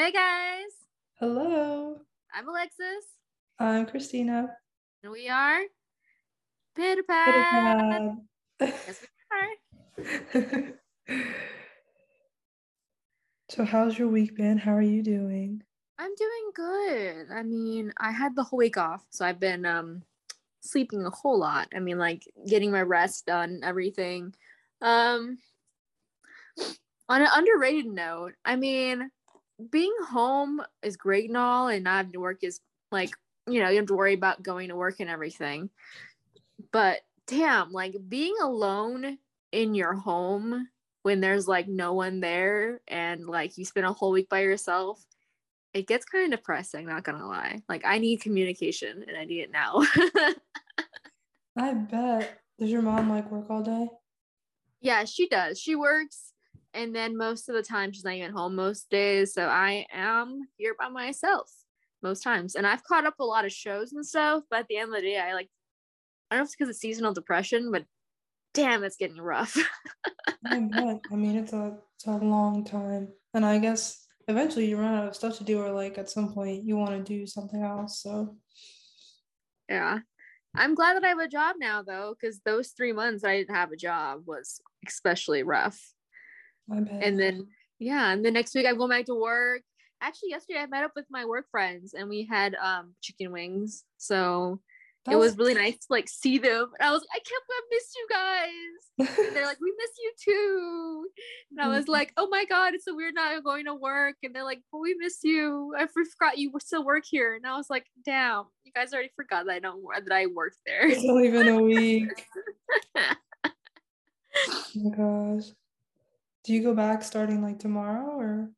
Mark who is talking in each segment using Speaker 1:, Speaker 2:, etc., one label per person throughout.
Speaker 1: Hey guys,
Speaker 2: Hello,
Speaker 1: I'm Alexis,
Speaker 2: I'm Christina.
Speaker 1: and we are Pitter
Speaker 2: Pitter
Speaker 1: Pat.
Speaker 2: pat.
Speaker 1: Yes, we are.
Speaker 2: so, how's your week been? How are you doing?
Speaker 1: I'm doing good. I mean, I had the whole week off, so I've been um sleeping a whole lot. I mean, like getting my rest done, everything. Um, on an underrated note, I mean, being home is great and all, and not having to work is like you know you don't have to worry about going to work and everything. But damn, like being alone in your home when there's like no one there and like you spend a whole week by yourself it gets kind of depressing not gonna lie like i need communication and i need it now
Speaker 2: I bet. Does your mom like work all day?
Speaker 1: yeah she does she works and then most of the time she's not even home most days so i am here by myself most times and i've caught up a lot of shows and stuff but at the end of the day i like i don't know if it's because of seasonal depression but damn it's getting rough
Speaker 2: I bet. I mean, it's a it's a long time, and I guess eventually you run out of stuff to do, or like at some point you want to do something else. So,
Speaker 1: Yeah. I'm glad that I have a job now though, because those three months I didn't have a job was especially rough. And then yeah, and the next week I go back to work. Actually, yesterday I met up with my work friends and we had um chicken wings. So it was really nice to like see them. And I was like, I can't believe I missed you guys. And they're like, we miss you too. And I was like, oh my god, it's so weird not going to work. And they're like, well, we miss you. I forgot you still work here. And I was like, damn, you guys already forgot that I don't work that I worked there.
Speaker 2: it's only been a week. Oh my gosh. Do you go back starting like tomorrow or?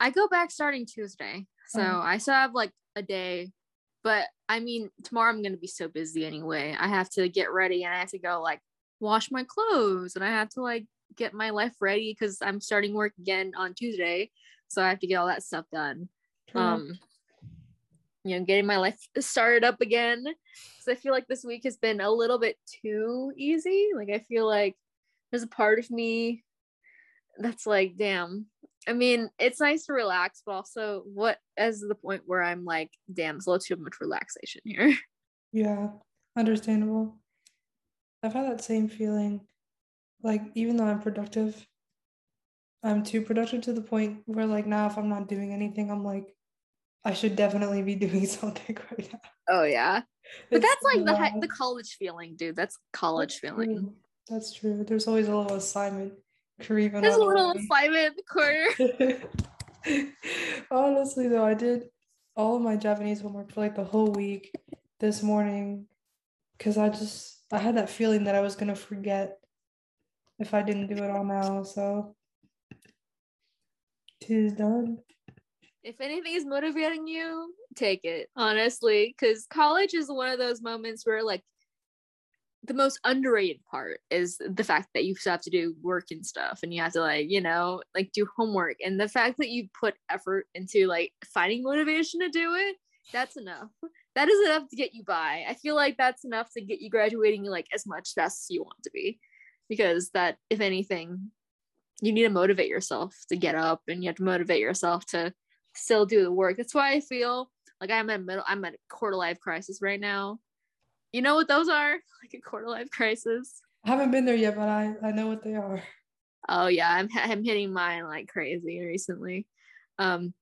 Speaker 1: I go back starting Tuesday. So
Speaker 2: Oh.
Speaker 1: I still have like a day. But I mean, tomorrow I'm going to be so busy anyway. I have to get ready and I have to go like wash my clothes and I have to like get my life ready because I'm starting work again on Tuesday. So I have to get all that stuff done. Um, you know, getting my life started up again. So I feel like this week has been a little bit too easy. Like I feel like there's a part of me that's like, damn. I mean, it's nice to relax, but also what is the point where I'm like, damn, it's a little too much relaxation here.
Speaker 2: Yeah, understandable. I've had that same feeling. Like, even though I'm productive, I'm too productive to the point where, like, now if I'm not doing anything, I'm like, I should definitely be doing something right now.
Speaker 1: Oh yeah. But
Speaker 2: It's
Speaker 1: that's like the the college feeling, dude. That's college
Speaker 2: That's
Speaker 1: feeling.
Speaker 2: true. That's true. There's always a little assignment creeping
Speaker 1: There's a little assignment in the corner.
Speaker 2: Honestly, though, I did all of my Japanese homework for like the whole week this morning because I just I had that feeling that I was gonna forget if I didn't do it all now. So tis done.
Speaker 1: if anything is motivating you, take it, honestly, because college is one of those moments where, like, the most underrated part is the fact that you still have to do work and stuff, and you have to, like, you know, like do homework. And the fact that you put effort into, like, finding motivation to do it, that's enough. That is enough to get you by. I feel like that's enough to get you graduating, like, as much as you want to be. Because that, if anything, you need to motivate yourself to get up and you have to motivate yourself to still do the work. That's why I feel like I'm at middle I'm at a quarter life crisis right now. You know what those are? Like a quarter life crisis.
Speaker 2: I haven't been there yet, but I I know what they are.
Speaker 1: Oh yeah, I'm I'm hitting mine like crazy recently. Um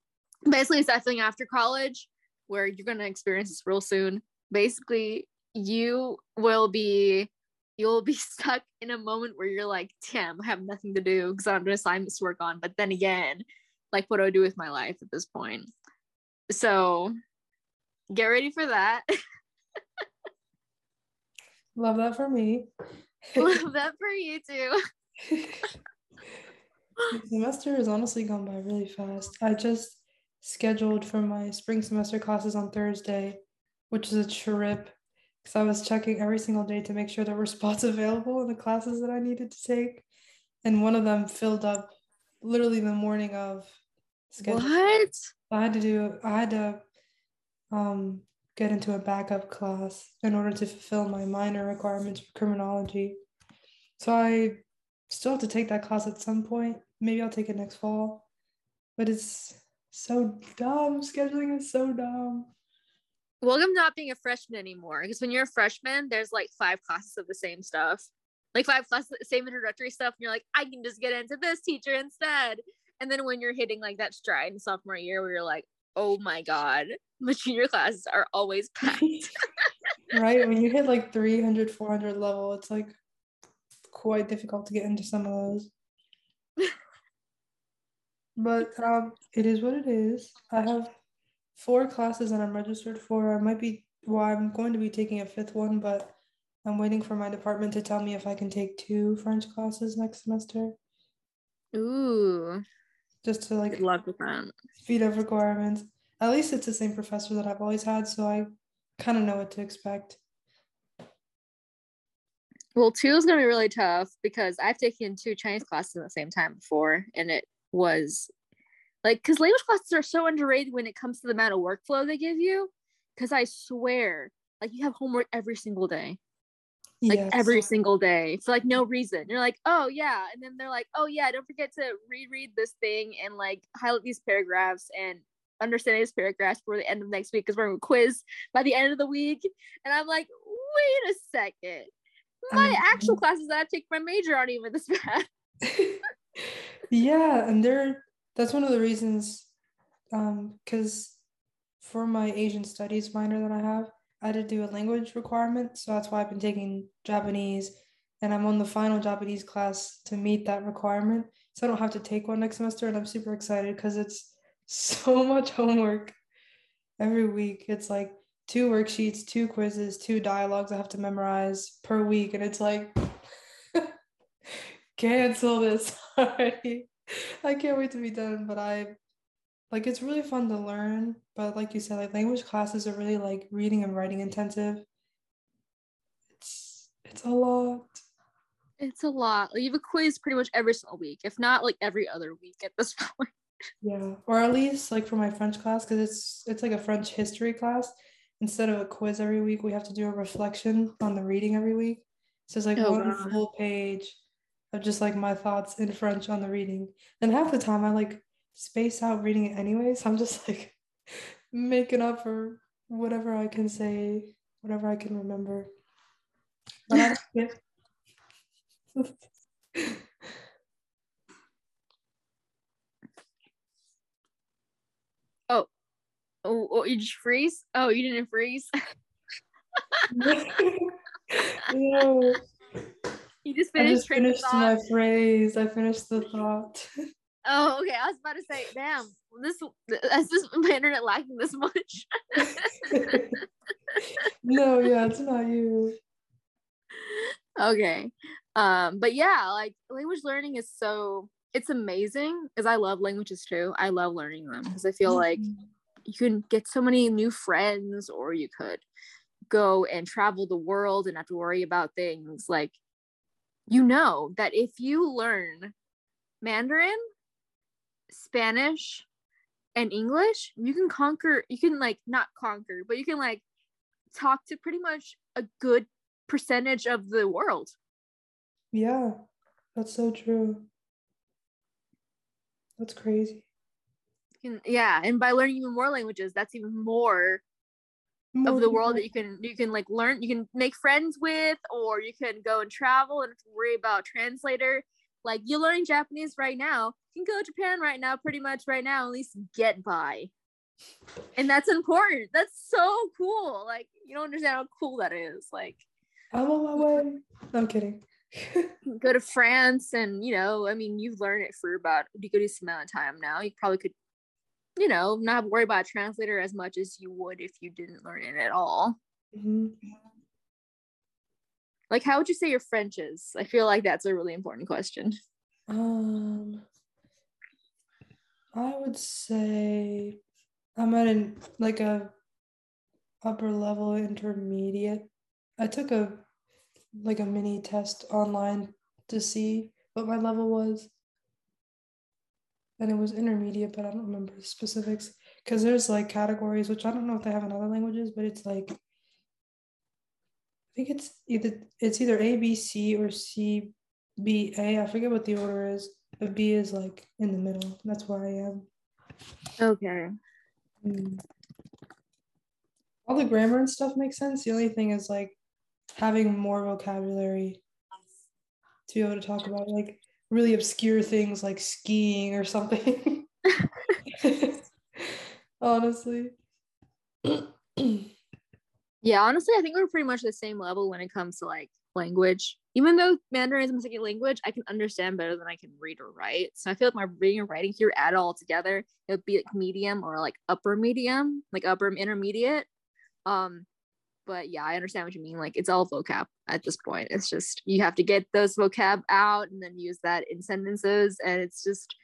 Speaker 1: basically it's that thing after college where you're gonna experience this real soon. Basically, you will be you'll be stuck in a moment where you're like, damn, I have nothing to do because I have assignments to work on. But then again, like what do I do with my life at this point? So get ready for that.
Speaker 2: Love that for me.
Speaker 1: Love that for you too.
Speaker 2: The semester has honestly gone by really fast. I just scheduled for my spring semester classes on Thursday, which is a trip because I was checking every single day to make sure there were spots available in the classes that I needed to take. And one of them filled up literally the morning of schedule.
Speaker 1: What?
Speaker 2: I had to do I had to um get into a backup class in order to fulfill my minor requirements for criminology. So I still have to take that class at some point. Maybe I'll take it next fall. But it's So dumb. Scheduling is so dumb.
Speaker 1: Welcome to not being a freshman anymore. Because when you're a freshman, there's like five classes of the same stuff. Like five classes, same introductory stuff. And you're like, I can just get into this teacher instead. And then when you're hitting like that stride in sophomore year where you're like, oh my God, my junior classes are always packed.
Speaker 2: right? When you hit like 300, 400 level, it's like quite difficult to get into some of those. but um, it is what it is. I have four classes that I'm registered for. I might be, well, I'm going to be taking a fifth one, but I'm waiting for my department to tell me if I can take two French classes next semester.
Speaker 1: Ooh.
Speaker 2: Just to like
Speaker 1: love that.
Speaker 2: speed up requirements. At least it's the same professor that I've always had, so I kind of know what to expect.
Speaker 1: Well, two is gonna be really tough because I've taken two Chinese classes at the same time before, and it was like because language classes are so underrated when it comes to the amount of workflow they give you. Because I swear, like you have homework every single day, like
Speaker 2: Yes.
Speaker 1: every single day for like no reason. You're like, oh yeah, and then they're like, oh yeah, don't forget to reread this thing and like highlight these paragraphs and understand these paragraphs for the end of next week because we're going to quiz by the end of the week. And I'm like, wait a second. My
Speaker 2: Um,
Speaker 1: actual classes that I take for my major aren't even this bad.
Speaker 2: yeah, and they're that's one of the reasons um because for my Asian studies minor that I have, I had to do a language requirement, so that's why I've been taking Japanese and I'm on the final Japanese class to meet that requirement. So I don't have to take one next semester and I'm super excited because it's so much homework every week. It's like two worksheets, two quizzes, two dialogues I have to memorize per week and it's like cancel this already. I can't wait to be done, but I like it's really fun to learn. But like you said, like language classes are really like reading and writing intensive. It's it's a lot.
Speaker 1: It's a lot. like You have a quiz pretty much every single week, if not like every other week at this point.
Speaker 2: Yeah, or at least like for my French class, because it's it's like a French history class. Instead of a quiz every week, we have to do a reflection on the reading every week. So it's like
Speaker 1: Oh,
Speaker 2: one
Speaker 1: wow.
Speaker 2: full page of just like my thoughts in French on the reading. And half the time I like space out reading it anyway. So I'm just like making up for whatever I can say, whatever I can remember. I like. Oh.
Speaker 1: oh, oh, you just freeze? Oh, you didn't freeze?
Speaker 2: no.
Speaker 1: you just
Speaker 2: I
Speaker 1: finished
Speaker 2: just finished my phrase. I finished the thought.
Speaker 1: Oh, okay. I was about to say, damn, this is this my internet lagging this much?
Speaker 2: no, yeah, it's not you.
Speaker 1: okay. Um, but yeah, like language learning is so it's amazing because I love languages too. I love learning them because I feel like you can get so many new friends or you could go and travel the world and not have to worry about things like you know that if you learn Mandarin, Spanish, and English, you can conquer you can like not conquer, but you can like talk to pretty much a good percentage of the world.
Speaker 2: Yeah, that's so true. That's crazy.
Speaker 1: Can, yeah, and by learning even more languages, that's even more
Speaker 2: More
Speaker 1: of the world that you can you can like learn you can make friends with or you can go and travel and worry about translator like you're learning japanese right now you can go to japan right now pretty much right now at least get by and that's important that's so cool like you don't understand how cool that is like
Speaker 2: I'm on my way. I'm kidding.
Speaker 1: go to france and you know i mean you've learned it for about a good amount of time now you probably could you know not worry about a translator as much as you would if you didn't learn it at all
Speaker 2: Mhm.
Speaker 1: Like, how would you say your French is? I feel like that's a really important question.
Speaker 2: Um, I would say I'm at an like a upper level intermediate. I took a like a mini test online to see what my level was. And it was intermediate, but I don't remember the specifics. Because there's like categories, which I don't know if they have in other languages, but it's like think it's either it's either A, B, C or C, B, A. I forget what the order is. But B is like in the middle. That's where I am.
Speaker 1: Okay.
Speaker 2: Mm. All the grammar and stuff makes sense. The only thing is like having more vocabulary to be able to talk about like really obscure things like skiing or something. Honestly.
Speaker 1: yeah, honestly, I think we're pretty much the same level when it comes to like language. Even though Mandarin is my second language, I can understand better than I can read or write. So I feel like my reading and writing here add all together, it would be like medium or like upper medium, like upper intermediate. Um, but yeah, I understand what you mean. Like it's all vocab at this point. It's just you have to get those vocab out and then use that in sentences, and it's just.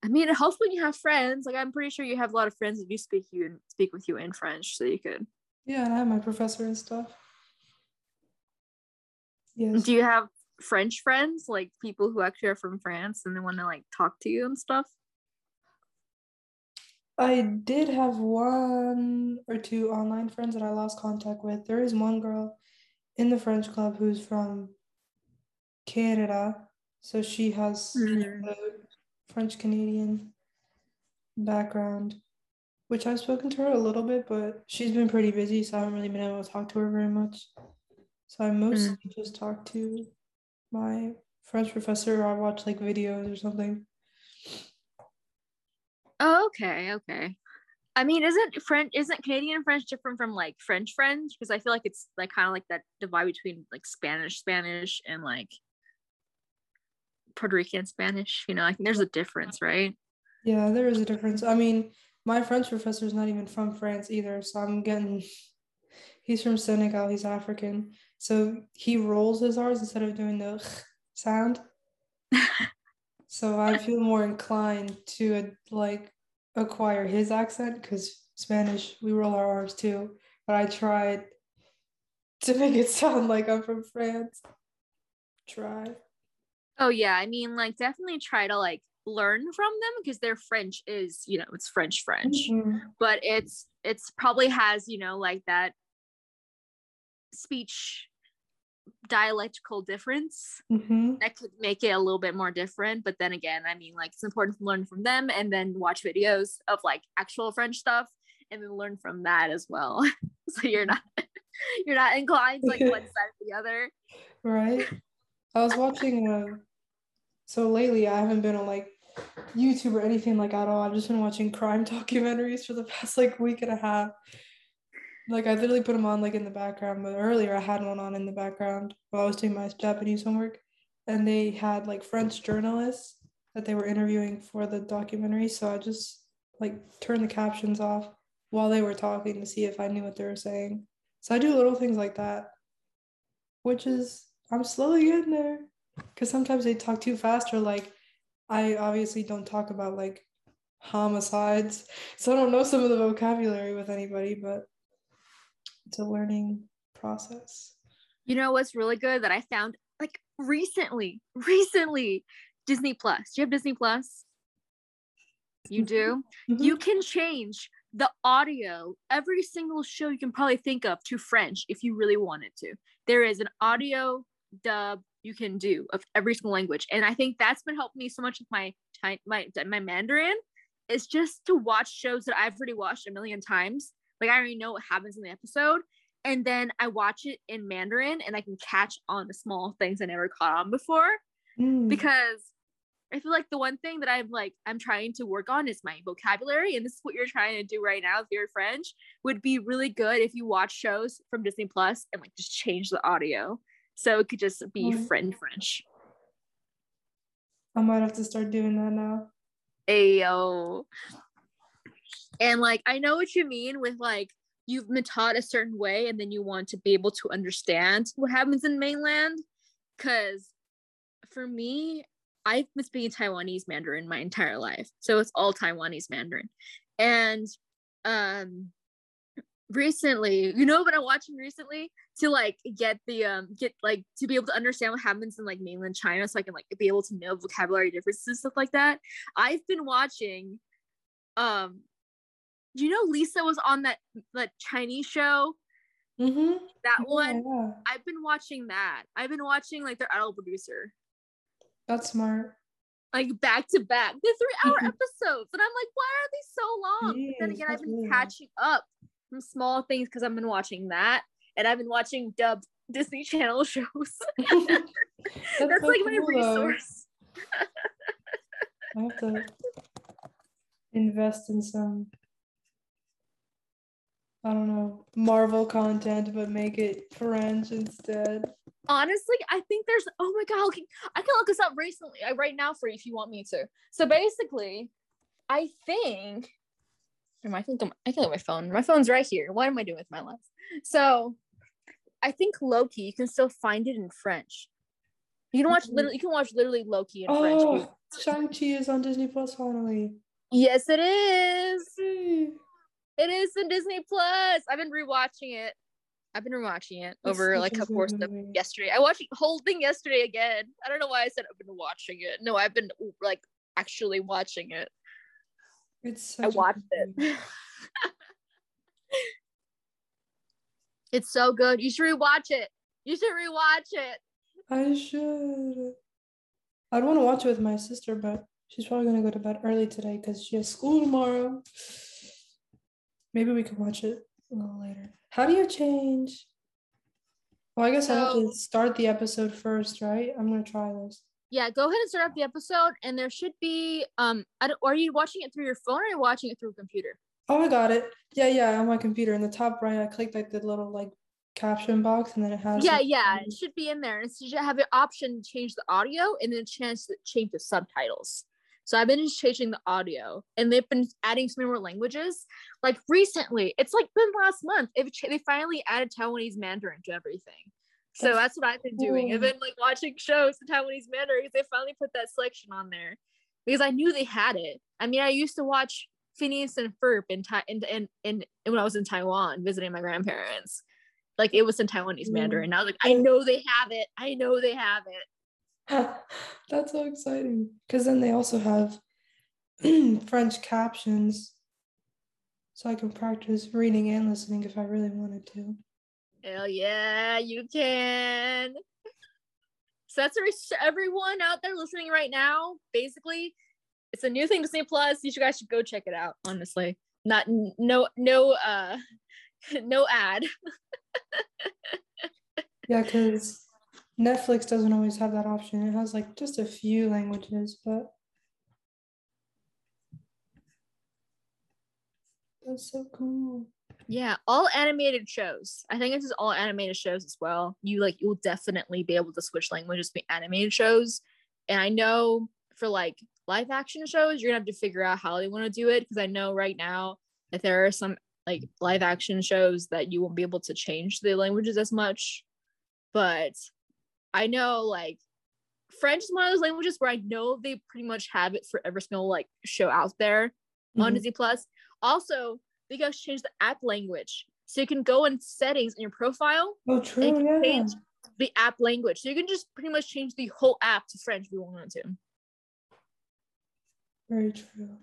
Speaker 1: I mean, it helps when you have friends. Like I'm pretty sure you have a lot of friends that do speak you and speak with you in French, so you could.
Speaker 2: Yeah, and I have my professor and stuff. Yes.
Speaker 1: Do you have French friends, like people who actually are from France and they want to like talk to you and stuff?
Speaker 2: I did have one or two online friends that I lost contact with. There is one girl in the French club who's from Canada. So she has mm-hmm. French Canadian background, which I've spoken to her a little bit, but she's been pretty busy, so I haven't really been able to talk to her very much. So I mostly mm. just talk to my French professor or I watch like videos or something.
Speaker 1: Oh, okay, okay. I mean, isn't French isn't Canadian French different from like French French? Because I feel like it's like kind of like that divide between like Spanish Spanish and like Puerto Rican Spanish. You know, I think there's a difference, right?
Speaker 2: Yeah, there is a difference. I mean, my French professor is not even from France either, so I'm getting. He's from Senegal. He's African, so he rolls his R's instead of doing the sound. so I feel more inclined to like acquire his accent because Spanish we roll our R's too. But I tried to make it sound like I'm from France. Try.
Speaker 1: Oh yeah, I mean like definitely try to like learn from them because their French is, you know, it's French French. Mm-hmm. But it's it's probably has, you know, like that speech dialectical difference mm-hmm. that could make it a little bit more different but then again i mean like it's important to learn from them and then watch videos of like actual french stuff and then learn from that as well so you're not you're not inclined to like one side or the other
Speaker 2: right i was watching uh so lately i haven't been on like youtube or anything like at all i've just been watching crime documentaries for the past like week and a half like I literally put them on like in the background, but earlier I had one on in the background while I was doing my Japanese homework, and they had like French journalists that they were interviewing for the documentary. So I just like turned the captions off while they were talking to see if I knew what they were saying. So I do little things like that, which is I'm slowly getting there. Cause sometimes they talk too fast, or like I obviously don't talk about like homicides, so I don't know some of the vocabulary with anybody, but it's a learning process.
Speaker 1: You know what's really good that I found like recently, recently, Disney Plus. Do you have Disney Plus? You do? Mm-hmm. You can change the audio, every single show you can probably think of to French if you really wanted to. There is an audio dub you can do of every single language. And I think that's been helping me so much with my my my Mandarin is just to watch shows that I've already watched a million times like I already know what happens in the episode. And then I watch it in Mandarin and I can catch on the small things I never caught on before. Mm. Because I feel like the one thing that I'm like I'm trying to work on is my vocabulary, and this is what you're trying to do right now with your French. Would be really good if you watch shows from Disney Plus and like just change the audio, so it could just be mm. friend French.
Speaker 2: I might have to start doing that now.
Speaker 1: Ayo. And like, I know what you mean with like, you've been taught a certain way and then you want to be able to understand what happens in mainland. Cause for me, I've been speaking Taiwanese Mandarin my entire life. So it's all Taiwanese Mandarin. And um recently, you know what I'm watching recently? To like get the um get like to be able to understand what happens in like mainland China so I can like be able to know vocabulary differences stuff like that. I've been watching um do you know Lisa was on that that Chinese show? Mm-hmm. That one. Yeah. I've been watching that. I've been watching like their idol producer.
Speaker 2: That's smart.
Speaker 1: like back to back. They're three hour episodes. And I'm like, why are they so long? But then again, I've been catching up from small things because I've been watching that. And I've been watching dubbed Disney Channel shows. That's,
Speaker 2: so
Speaker 1: like my
Speaker 2: cool, though.
Speaker 1: resource.
Speaker 2: I have to invest in some, I don't know, Marvel content, but make it French instead.
Speaker 1: Honestly, I think there's oh my god, okay, I can look this up recently uh, right now for you if you want me to. So basically, I think Am I think I can look at my phone. My phone's right here. What am I doing with my life? So I think Loki, you can still find it in French. You can watch
Speaker 2: Mhm.
Speaker 1: literally you can watch literally Loki in French.
Speaker 2: Oh,
Speaker 1: to.
Speaker 2: Shang-Chi is on Disney Plus finally.
Speaker 1: Yes, it is. It is in Disney Plus. I've been rewatching it. I've been rewatching it over
Speaker 2: such
Speaker 1: like
Speaker 2: a
Speaker 1: course of yesterday. I watched the whole thing yesterday again. I don't know why I said I've been watching it. No, I've been like actually watching it.
Speaker 2: It's
Speaker 1: I watched it. it's so good. You should rewatch it. You should rewatch it.
Speaker 2: I should. I'd want to watch it with my sister, but she's probably gonna go to bed early today because she has school tomorrow. Maybe we could watch it a little later. How do you change? Well, I guess I have to start the episode first, right? I'm gonna try this.
Speaker 1: Yeah, go ahead and start up the episode, and there should be um. I don't, are you watching it through your phone or are you watching it through a computer?
Speaker 2: Oh, I got it. Yeah, yeah, on my computer. In the top right, I clicked like the little like caption box, and then it has.
Speaker 1: Yeah,
Speaker 2: like,
Speaker 1: yeah, it should be in there. And so you should have the option to change the audio and then a chance to change the subtitles. So I've been just changing the audio, and they've been adding some more languages. Like recently, it's like been last month. They finally added Taiwanese Mandarin to everything. So
Speaker 2: That's
Speaker 1: that's what I've been doing. I've been like watching shows in Taiwanese Mandarin because they finally put that selection on there because I knew they had it. I mean, I used to watch Phineas and Ferb in, Tai- in, in, in, when I was in Taiwan visiting my grandparents. Like it was in Taiwanese
Speaker 2: Mm.
Speaker 1: Mandarin. I was like, I know they have it. I know they have it.
Speaker 2: That's so exciting. Because then they also have French captions. So I can practice reading and listening if I really wanted to.
Speaker 1: Hell yeah, you can. So that's every- everyone out there listening right now. Basically, it's a new thing Disney Plus. You guys should go check it out. Honestly, not no no uh no ad.
Speaker 2: Yeah, because Netflix doesn't always have that option. It has like just a few languages, but that's so cool.
Speaker 1: Yeah, all animated shows. I think this is all animated shows as well. You like you'll definitely be able to switch languages between animated shows. And I know for like live action shows, you're gonna have to figure out how they want to do it because I know right now that there are some like live action shows that you won't be able to change the languages as much. But I know like French is one of those languages where I know they pretty much have it for every single like show out there on
Speaker 2: Mhm.
Speaker 1: Disney Plus. Also, they guys change the app language. So you can go in settings in your profile,
Speaker 2: Oh,
Speaker 1: and
Speaker 2: true.
Speaker 1: you can
Speaker 2: Yeah.
Speaker 1: change the app language. So you can just pretty much change the whole app to French if you wanted to.
Speaker 2: Very true.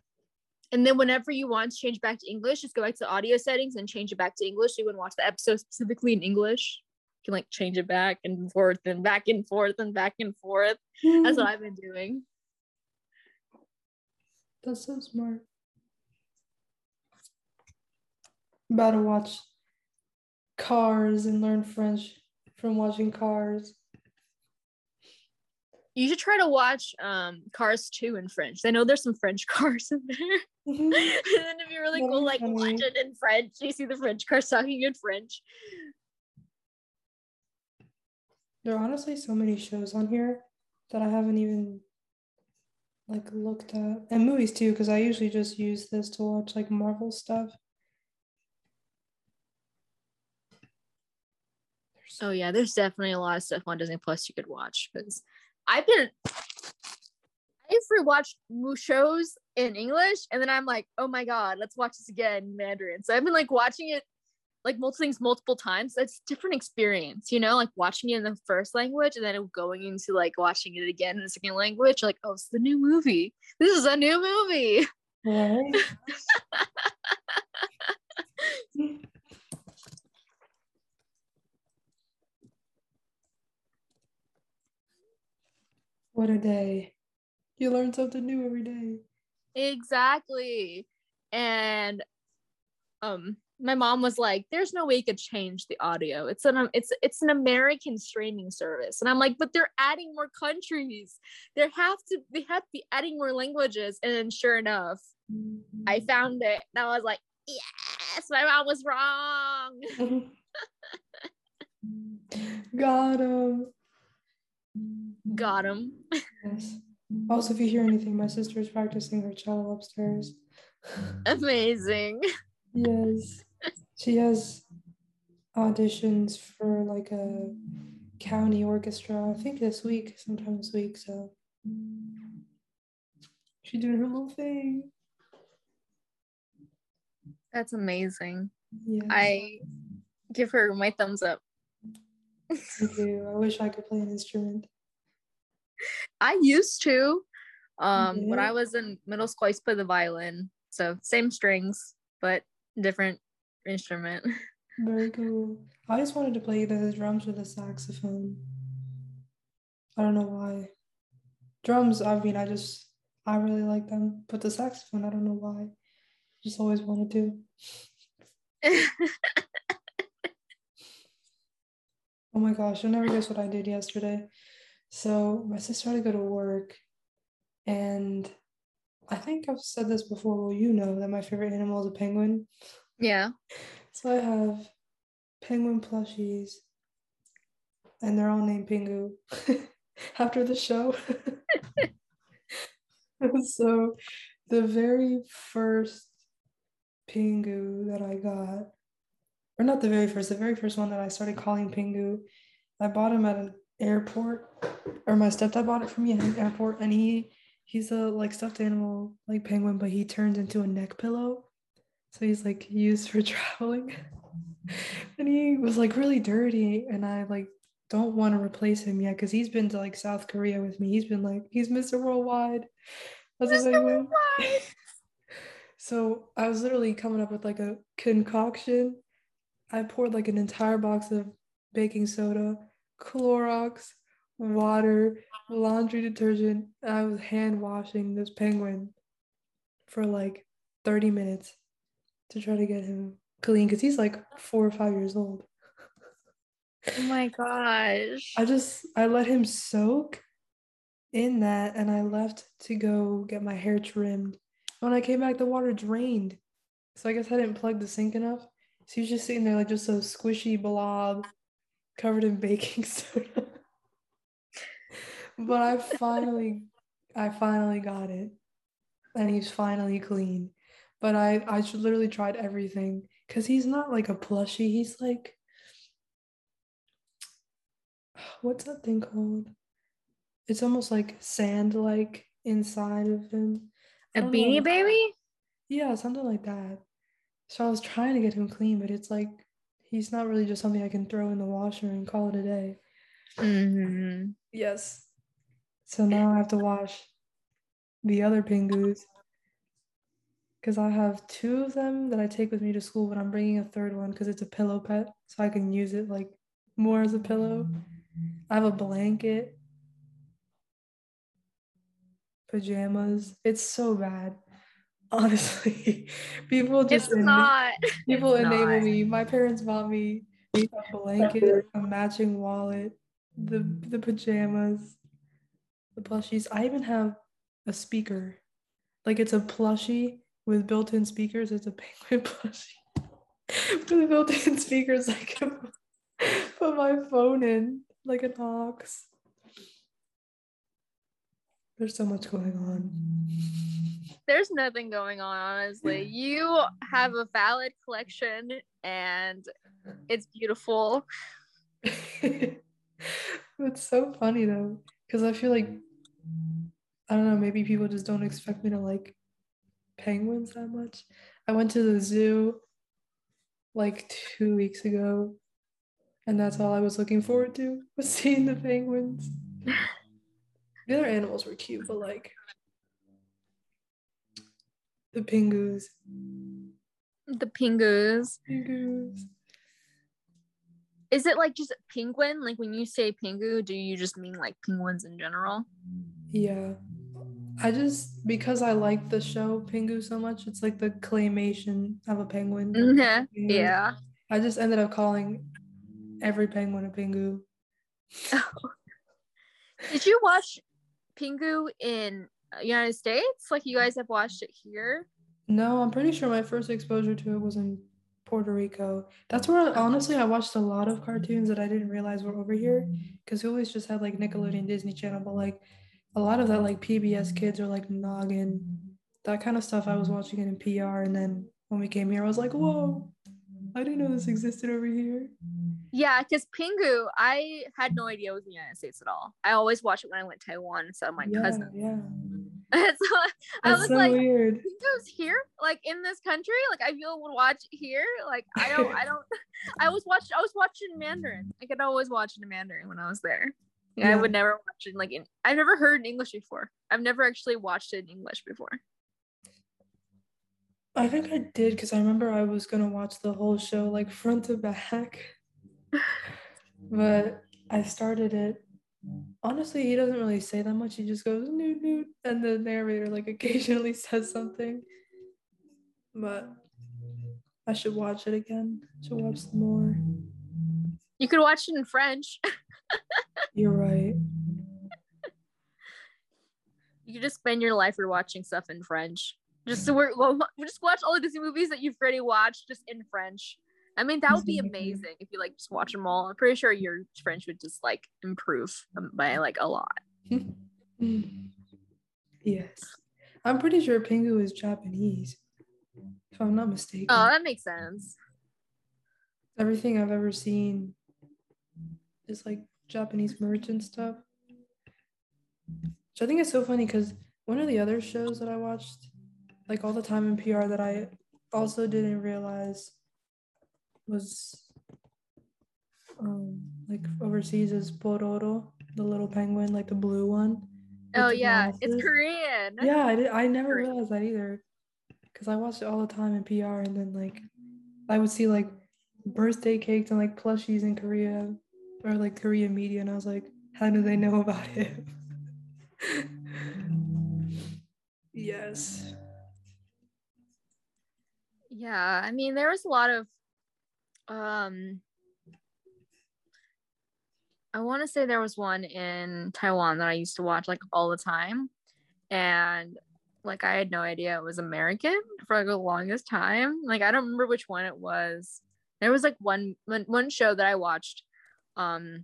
Speaker 1: And then whenever you want to change back to English, just go back to the audio settings and change it back to English. So you want to watch the episode specifically in English. You can like change it back and forth and back and forth and back and forth. That's what I've been doing.
Speaker 2: That's so smart. About to watch Cars and learn French from watching Cars.
Speaker 1: You should try to watch um Cars 2 in French. I know there's some French cars in there.
Speaker 2: Mhm.
Speaker 1: and then if you're really
Speaker 2: That'd
Speaker 1: cool,
Speaker 2: be
Speaker 1: like
Speaker 2: funny.
Speaker 1: watch it in French. You see the French cars talking in French.
Speaker 2: There are honestly so many shows on here that I haven't even like looked at, and movies too, because I usually just use this to watch like Marvel stuff.
Speaker 1: Oh yeah, there's definitely a lot of stuff on Disney Plus you could watch because I've been I've rewatched shows in English and then I'm like, oh my god, let's watch this again in Mandarin. So I've been like watching it like multiple things multiple times. It's a different experience, you know, like watching it in the first language and then going into like watching it again in the second language. Like, oh, it's the new movie. This is a new movie.
Speaker 2: right. what a day. You learn something new every day.
Speaker 1: Exactly. And um my mom was like, "There's no way you could change the audio. It's an it's it's an American streaming service." And I'm like, "But they're adding more countries. There have to they have to be adding more languages." And then sure enough, I found it, and I was like, "Yes, my mom was wrong."
Speaker 2: Got him.
Speaker 1: Got him.
Speaker 2: Yes. Also, if you hear anything, my sister is practicing her cello upstairs.
Speaker 1: Amazing.
Speaker 2: Yes. She has auditions for like a county orchestra, I think this week, sometime this week. So she's doing her little thing.
Speaker 1: That's amazing.
Speaker 2: Yeah.
Speaker 1: I give her my thumbs up.
Speaker 2: Thank you. I wish I could play an instrument.
Speaker 1: I used to. Um, when I was in middle school, I used to play the violin. So same strings, but different instrument.
Speaker 2: Very cool. I just wanted to play the drums or the saxophone. I don't know why. Drums, I mean, I just, I really like them. But the saxophone, I don't know why. Just always wanted to. Oh my gosh, you'll never guess what I did yesterday. So my sister had to go to work, and I think I've said this before. Well, you know that my favorite animal is a penguin.
Speaker 1: yeah.
Speaker 2: So I have penguin plushies, and they're all named Pingu after the show. so the very first Pingu that I got, or not the very first, the very first one that I started calling Pingu, I bought him at an airport, or my stepdad bought it for me at an airport, and he he's a like stuffed animal like penguin, but he turns into a neck pillow. So he's like used for traveling. and he was like really dirty, and I like don't want to replace him yet because he's been to like South Korea with me. He's been like he's Mr. Worldwide.
Speaker 1: Mr. Worldwide.
Speaker 2: So I was literally coming up with like a concoction. I poured like an entire box of baking soda, Clorox, water, laundry detergent. I was hand washing this penguin for like 30 minutes to try to get him clean because he's like four or five years old.
Speaker 1: Oh my gosh.
Speaker 2: I just I let him soak in that and I left to go get my hair trimmed. When I came back, the water drained. So I guess I didn't plug the sink enough. So he was just sitting there like just a squishy blob covered in baking soda. but I finally I finally got it. And he's finally clean. But I I literally tried everything because he's not like a plushie. He's like what's that thing called? It's almost like sand like inside of him.
Speaker 1: A beanie
Speaker 2: know.
Speaker 1: baby?
Speaker 2: Yeah, something like that. So I was trying to get him clean, but it's like he's not really just something I can throw in the washer and call it a day.
Speaker 1: Mm-hmm.
Speaker 2: Yes. So now I have to wash the other pingus because I have two of them that I take with me to school, but I'm bringing a third one because it's a pillow pet, so I can use it like more as a pillow. I have a blanket, pajamas. It's so bad. Honestly, people just
Speaker 1: It's not.
Speaker 2: people
Speaker 1: it's
Speaker 2: enable
Speaker 1: not.
Speaker 2: me. My parents bought me a blanket, a matching wallet, the the pajamas, the plushies. I even have a speaker. Like it's a plushie with built-in speakers. It's a penguin plushie with built-in speakers. I can put my phone in like an aux. There's so much going on.
Speaker 1: There's nothing going on, honestly. You have a valid collection and it's beautiful.
Speaker 2: it's so funny though, because I feel like I don't know, maybe people just don't expect me to like penguins that much. I went to the zoo like two weeks ago, and that's all I was looking forward to was seeing the penguins. The other animals were cute, but like the pingus.
Speaker 1: The pingus.
Speaker 2: Pingus.
Speaker 1: Is it like just penguin? Like when you say pingu, do you just mean like penguins in general?
Speaker 2: Yeah. I just because I like the show Pingu so much, it's like the claymation of a penguin.
Speaker 1: Mhm. Yeah.
Speaker 2: I just ended up calling every penguin a Pingu.
Speaker 1: Did you watch Pingu in uh, United States? Like you guys have watched it here?
Speaker 2: No, I'm pretty sure my first exposure to it was in Puerto Rico. That's where honestly I watched a lot of cartoons that I didn't realize were over here because we always just had like Nickelodeon, Disney Channel, but like a lot of that like PBS Kids or like Noggin, that kind of stuff. I was watching it in PR, and then when we came here, I was like, whoa, I didn't know this existed over here.
Speaker 1: Yeah, because Pingu, I had no idea it was in the United States at all. I always watched it when I went to Taiwan, so my
Speaker 2: yeah,
Speaker 1: cousin.
Speaker 2: yeah.
Speaker 1: so I
Speaker 2: That's
Speaker 1: was
Speaker 2: so
Speaker 1: like,
Speaker 2: weird.
Speaker 1: Pingu's here, like in this country. Like I feel would watch it here. Like I don't, I don't. I was watching. I was watching Mandarin. I could always watch it in Mandarin when I was there. Yeah, I would never watch it like in. I've never heard in English before. I've never actually watched it in English before.
Speaker 2: I think I did because I remember I was gonna watch the whole show like front to back, but mm. I started it. Honestly, he doesn't really say that much. He just goes noot noot, and the narrator like occasionally says something. But I should watch it again. Should watch some more.
Speaker 1: You could watch it in French.
Speaker 2: You're right.
Speaker 1: You could just spend your life watching stuff in French. Just so we're well, just watch all of Disney movies that you've already watched just in French. I mean, that would be
Speaker 2: Mhm.
Speaker 1: amazing if you like just watch them all. I'm pretty sure your French would just like improve by like a lot.
Speaker 2: yes, I'm pretty sure Pingu is Japanese, if I'm not mistaken.
Speaker 1: Oh, that makes sense.
Speaker 2: everything I've ever seen is like Japanese merch and stuff. Which I think is so funny because one of the other shows that I watched, like all the time in PR, that I also didn't realize was um like overseas is Pororo, the little penguin, like the blue one.
Speaker 1: Oh yeah, it's. Korean.
Speaker 2: Yeah, I, did, I never
Speaker 1: Korean.
Speaker 2: realized that either. Because I watched it all the time in PR, and then like I would see like birthday cakes and like plushies in Korea or like Korean media, and I was like, how do they know about it? yes.
Speaker 1: Yeah, I mean there was a lot of um I want to say there was one in Taiwan that I used to watch like all the time and like I had no idea it was American for like the longest time. Like I don't remember which one it was. There was like one one, one show that I watched um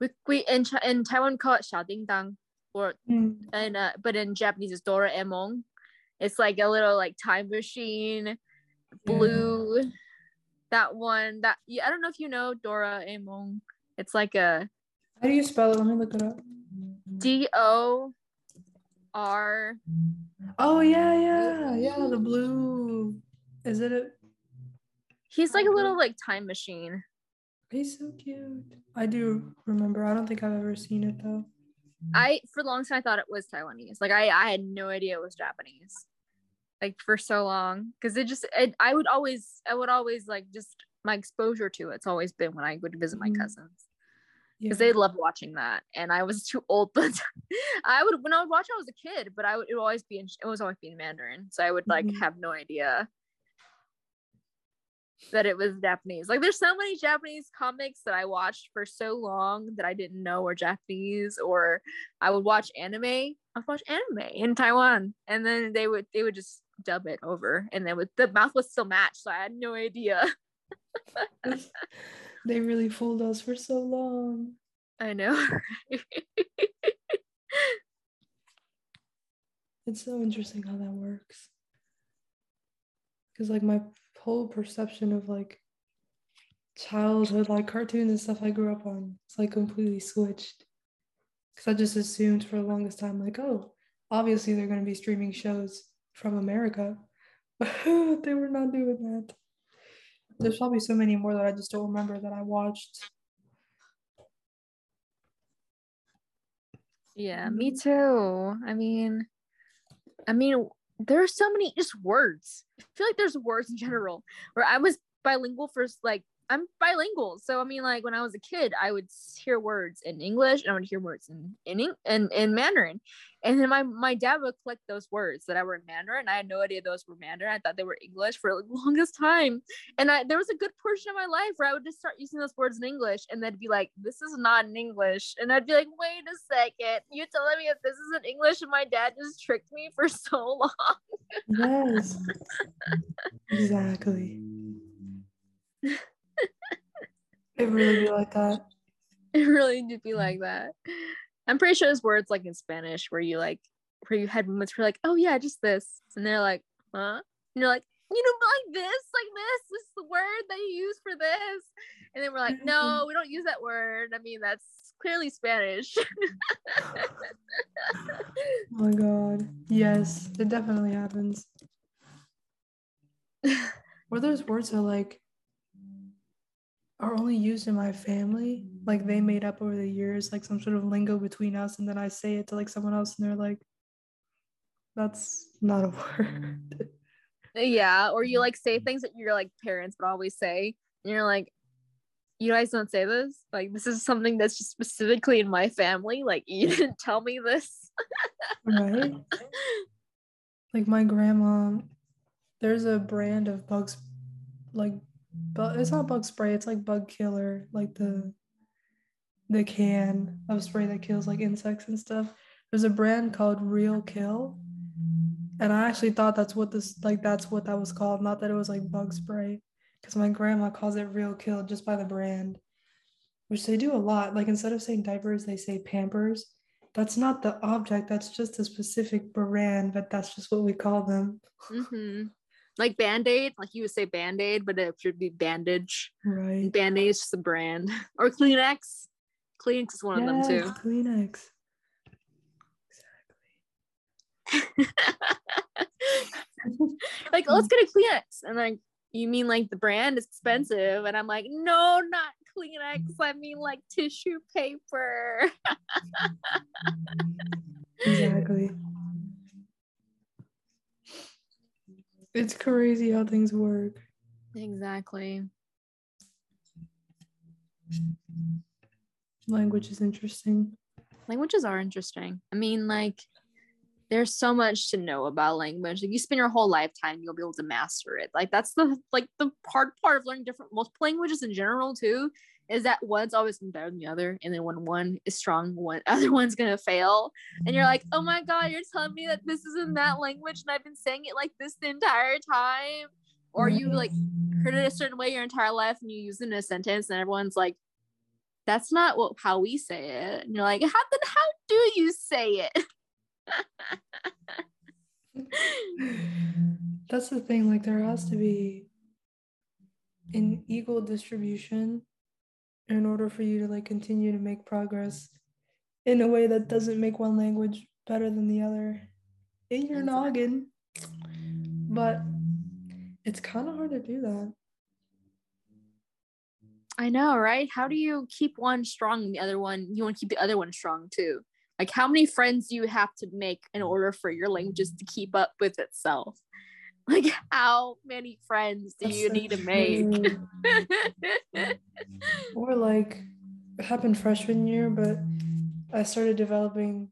Speaker 1: we, we in, in Taiwan call it Xiao Ding Dang or
Speaker 2: Mm.
Speaker 1: and uh, but in Japanese it's Doraemon. It's like a little like time machine, blue. That one that yeah, I don't know if you know Dora Doraemon. It's like a
Speaker 2: How do you spell it? Let me look it up.
Speaker 1: D O R.
Speaker 2: Oh yeah, yeah, yeah. The blue. Is it a?
Speaker 1: He's like a little like time machine.
Speaker 2: He's so cute. I do remember. I don't think I've ever seen it though.
Speaker 1: I for a long time I thought it was Taiwanese. Like I I had no idea it was Japanese. Like for so long because it just it, I would always I would always like just my exposure to it's always been when I would visit my
Speaker 2: Mhm.
Speaker 1: cousins.
Speaker 2: Yeah.
Speaker 1: because they loved watching that and i was too old but i would when i would watch i was a kid but i would it would always be in it was always be in mandarin so i would like
Speaker 2: Mhm.
Speaker 1: have no idea that it was japanese like there's so many japanese comics that i watched for so long that i didn't know were japanese or i would watch anime i would watch anime in taiwan and then they would they would just dub it over and then with the mouth was still matched so i had no idea
Speaker 2: they really fooled us for so long.
Speaker 1: i know
Speaker 2: It's so interesting how that works. Because like my whole perception of like childhood, like cartoons and stuff I grew up on, it's like completely switched. Because I just assumed for the longest time, like, oh, obviously they're going to be streaming shows from America. But they were not doing that. There's probably so many more that I just don't remember that I watched.
Speaker 1: Yeah, me too. I mean, I mean, there are so many just words. I feel like there's words in general. Where I was bilingual for like I'm bilingual. So I mean, like when I was a kid, I would hear words in English and I would hear words in in in, in Mandarin, and then my my dad would collect those words that I were in Mandarin. I had no idea those were Mandarin. I thought they were English for the longest time, and I there was a good portion of my life where I would just start using those words in English, and they'd be like, "This is not in English," and I'd be like, "Wait a second, you're telling me that this isn't English?" And my dad just tricked me for so long.
Speaker 2: yes, exactly. It really be like that.
Speaker 1: It really did be like that. I'm pretty sure there's words like in Spanish where you like where you had moments where like, oh yeah, just this, and they're like, huh? And you're like, you know, like this, like this, this is the word that you use for this, and then we're like, no, we don't use that word. I mean, that's clearly Spanish.
Speaker 2: oh my god, yes, it definitely happens. or those words are like are only used in my family. Like they made up over the years like some sort of lingo between us and then i say it to like someone else and they're like that's not a word.
Speaker 1: Yeah or you like say mm-hmm. things that your like parents would always say and you're like you guys don't say this? Like this is something that's just specifically in my family? Like you didn't tell me this?
Speaker 2: Right? Like my grandma there's a brand of bugs like but it's not bug spray it's like bug killer like the the can of spray that kills like insects and stuff. There's a brand called real kill and i actually thought that's what this like that's what that was called not that it was like bug spray because my grandma calls it real kill just by the brand which they do a lot. Like instead of saying diapers they say pampers. That's not the object that's just a specific brand but that's just what we call them.
Speaker 1: Mm-hmm like band-aid like you would say band-aid but it should be bandage.
Speaker 2: Right.
Speaker 1: Band-aid is just a brand. Or kleenex. Kleenex is one yes, of them too.
Speaker 2: Kleenex.
Speaker 1: Exactly. Like let's get a kleenex. And like you mean like the brand is expensive? And i'm like no not kleenex. I mean like tissue paper.
Speaker 2: Exactly It's crazy how things work.
Speaker 1: Exactly.
Speaker 2: Language is interesting.
Speaker 1: Languages are interesting. I mean, like, there's so much to know about language. Like, you spend your whole lifetime, you'll be able to master it. Like, that's the like the hard part of learning different most languages in general too is that one's always better than the other and then when one is strong one other one's gonna fail. And you're like oh my god you're telling me that this is in that language and i've been saying it like this the entire time? Or you like heard it a certain way your entire life and you use it in a sentence and everyone's like that's not what how we say it. And you're like how then how do you say it?
Speaker 2: That's the thing like there has to be an equal distribution in order for you to like continue to make progress in a way that doesn't make one language better than the other in your noggin. But it's kind of hard to do that.
Speaker 1: I know, right? How do you keep one strong and the other one you want to keep the other one strong too? Like how many friends do you have to make in order for your languages to keep up with itself? like how many friends do That's you so need to make?
Speaker 2: Or like it happened freshman year but i started developing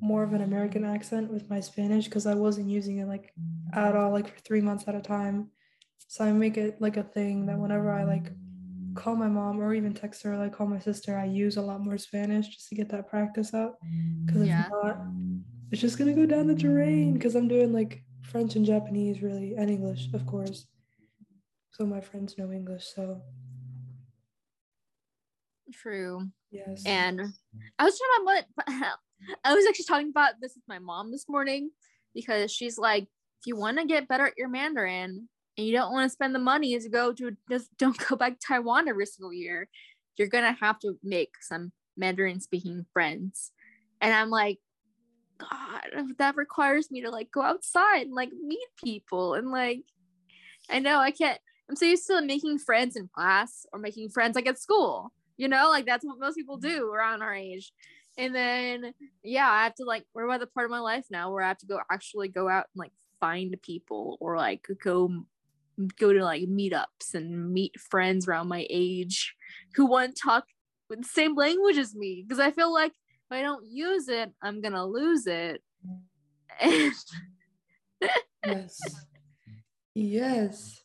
Speaker 2: more of an american accent with my spanish because i wasn't using it like at all like for three months at a time. So i make it like a thing that whenever i like call my mom or even text her like call my sister i use a lot more spanish just to get that practice out because yeah. if not it's just gonna go down the drain because i'm doing like French and Japanese, really, and English, of course. So my friends know English, so.
Speaker 1: True.
Speaker 2: Yes.
Speaker 1: And I was talking about what I was actually talking about this with my mom this morning because she's like, if you want to get better at your Mandarin and you don't want to spend the money to go to just don't go back to Taiwan every single year, you're gonna have to make some Mandarin speaking friends. And I'm like, God, that requires me to like go outside and like meet people and like I know I can't I'm so used to making friends in class or making friends like at school. You know, like that's what most people do around our age. And then yeah, I have to like we're about the part of my life now where I have to go actually go out and like find people or like go go to like meetups and meet friends around my age who want to talk with the same language as me because I feel like if I don't use it, I'm gonna lose it.
Speaker 2: Yes. Yes.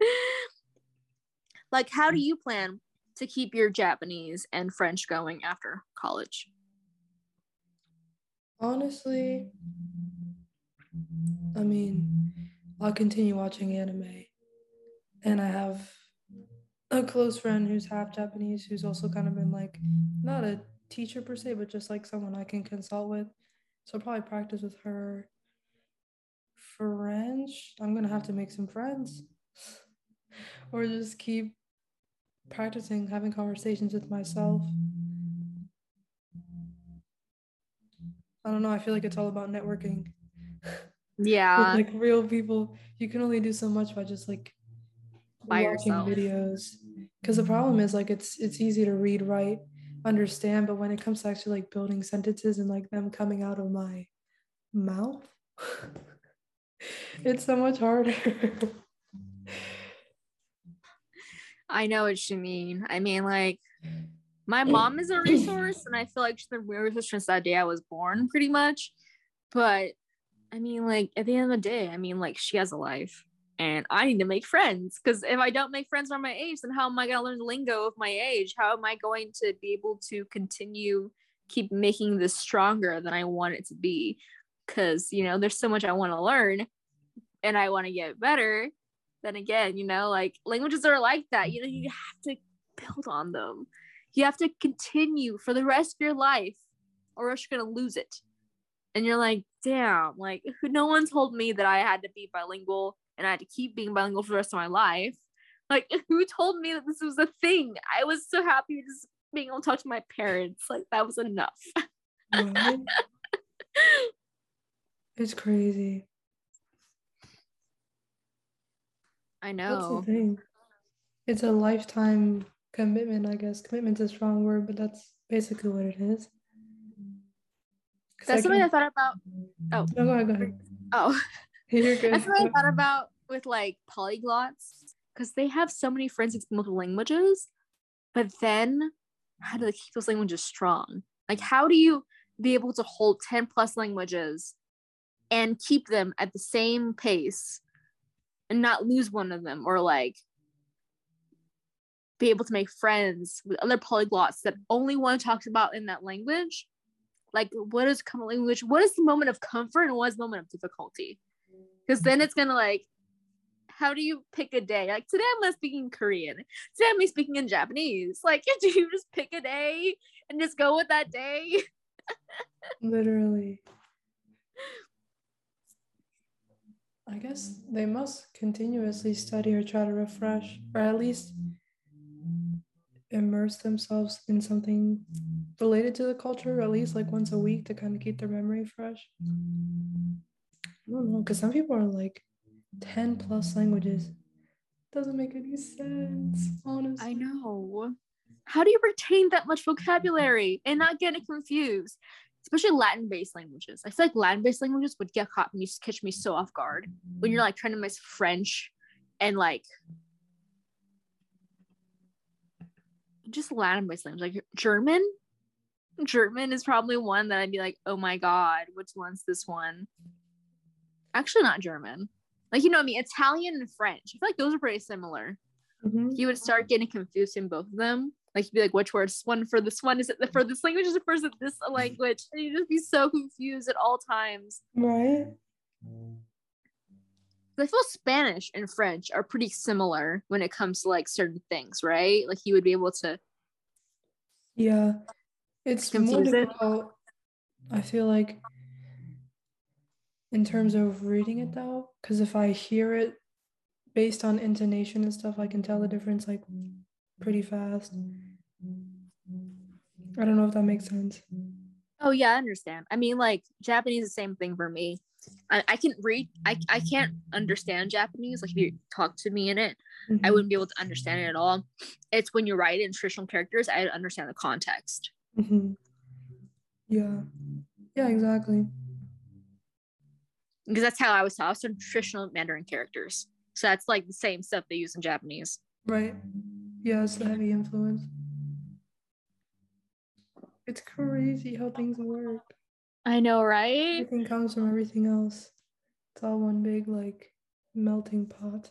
Speaker 1: like, how do you plan to keep your Japanese and French going after college?
Speaker 2: Honestly, I mean, I'll continue watching anime. And I have a close friend who's half Japanese who's also kind of been like not a teacher per se, but just like someone I can consult with. So I'll probably practice with her. French, I'm gonna have to make some friends. or just keep practicing having conversations with myself. I don't know, I feel like it's all about networking.
Speaker 1: Yeah.
Speaker 2: Like real people. You can only do so much by just like
Speaker 1: By
Speaker 2: watching
Speaker 1: yourself.
Speaker 2: videos. Because the problem is like it's it's easy to read, write, understand, but when it comes to actually like building sentences and like them coming out of my mouth, it's so much harder.
Speaker 1: I know what you mean. I mean, like, my mom is a resource, and I feel like she's been a resource since that day I was born, pretty much. But I mean, like, at the end of the day, I mean, like, she has a life, and I need to make friends. Because if I don't make friends around my age, then how am I gonna learn the lingo of my age? How am I going to be able to continue keep making this stronger than I want it to be? Because you know, there's so much I want to learn, and I want to get better then again, you know, like languages are like that. You know, you have to build on them. You have to continue for the rest of your life, or else you're gonna lose it. And you're like, damn, like no one told me that I had to be bilingual and I had to keep being bilingual for the rest of my life. Like, who told me that this was a thing? I was so happy just being able to talk to my parents. Like, that was enough.
Speaker 2: Right? It's crazy.
Speaker 1: I know.
Speaker 2: thing. It's a lifetime commitment, I guess. Commitment's a strong word, but that's basically what it is.
Speaker 1: That's
Speaker 2: I
Speaker 1: something I thought about. Oh,
Speaker 2: No, go ahead, go ahead.
Speaker 1: oh. That's what I thought about with like polyglots because they have so many friends in multiple languages, but then how do they keep those languages strong? Like, how do you be able to hold 10 plus languages and keep them at the same pace and not lose one of them or like be able to make friends with other polyglots that only one talks about in that language? Like, what is common language? What is the moment of comfort and what is the moment of difficulty? Because then it's gonna like how do you pick a day like today i'm not speaking korean today i'm speaking in japanese like do you just pick a day and just go with that day
Speaker 2: Literally. I guess they must continuously study or try to refresh, or at least immerse themselves in something related to the culture, at least like once a week to kind of keep their memory fresh. I don't know, because some people are like 10 plus languages. Doesn't make any sense, honestly.
Speaker 1: i know how do you retain that much vocabulary and not get it confused especially latin based languages i feel like latin based languages would get caught me catch me so off guard when you're like trying to mix french and like just Latin based languages, like German. German is probably one that I'd be like, oh my god, which one's this one? Actually, not German. Like you know what I mean, Italian and French. I feel like those are pretty similar.
Speaker 2: Mhm.
Speaker 1: You would start getting confused in both of them. Like you'd be like, which word's one for this one? Is it the for this language? Is it for this language? And you just be so confused at all times.
Speaker 2: Right?
Speaker 1: I feel Spanish and French are pretty similar when it comes to like certain things, right? Like you would be able to
Speaker 2: Yeah. It's more difficult, I feel like, in terms of reading it though, because if I hear it based on intonation and stuff, I can tell the difference like pretty fast. I don't know if that makes sense.
Speaker 1: Oh yeah, I understand. I mean, like Japanese is the same thing for me. I, I can read. I I can't understand Japanese. Like if you talk to me in it, I
Speaker 2: Mhm.
Speaker 1: wouldn't be able to understand it at all. It's when you write in traditional characters, I understand the context.
Speaker 2: Mhm. Yeah. Yeah, exactly.
Speaker 1: Because that's how I was taught. I was taught traditional Mandarin characters. So that's like the same stuff they use in Japanese.
Speaker 2: Right. Yeah, it's the heavy influence. It's crazy how things work.
Speaker 1: I know, right?
Speaker 2: Everything comes from everything else. It's all one big like melting pot.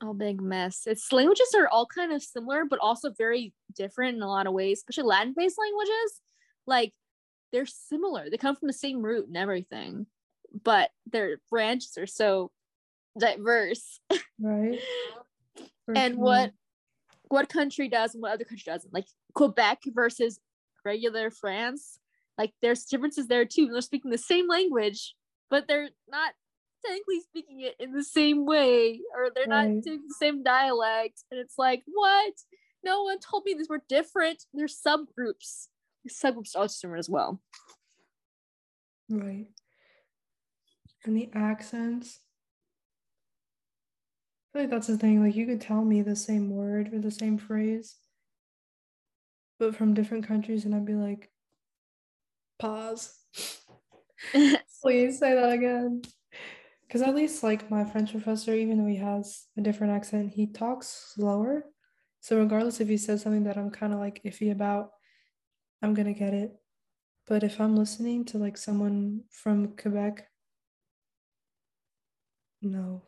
Speaker 1: All big mess. Its languages are all kind of similar, but also very different in a lot of ways, especially Latin based languages. Like they're similar. They come from the same root and everything, but their branches are so diverse.
Speaker 2: Right. For
Speaker 1: and
Speaker 2: sure.
Speaker 1: what what country does and what other country doesn't. Like Quebec versus regular France. Like there's differences there too. They're speaking the same language, but they're not technically speaking it in the same way, or they're
Speaker 2: Right.
Speaker 1: not doing the same dialect. And it's like, what? No one told me these were different. There's subgroups. These subgroups are also different as well.
Speaker 2: Right. And the accents. I feel like that's the thing. Like you could tell me the same word or the same phrase, but from different countries, and I'd be like, pause. Please say that again. Because at least like my French professor, even though he has a different accent, he talks slower. So regardless if he says something that I'm kind of like iffy about, I'm gonna get it. But if I'm listening to like someone from Quebec, no,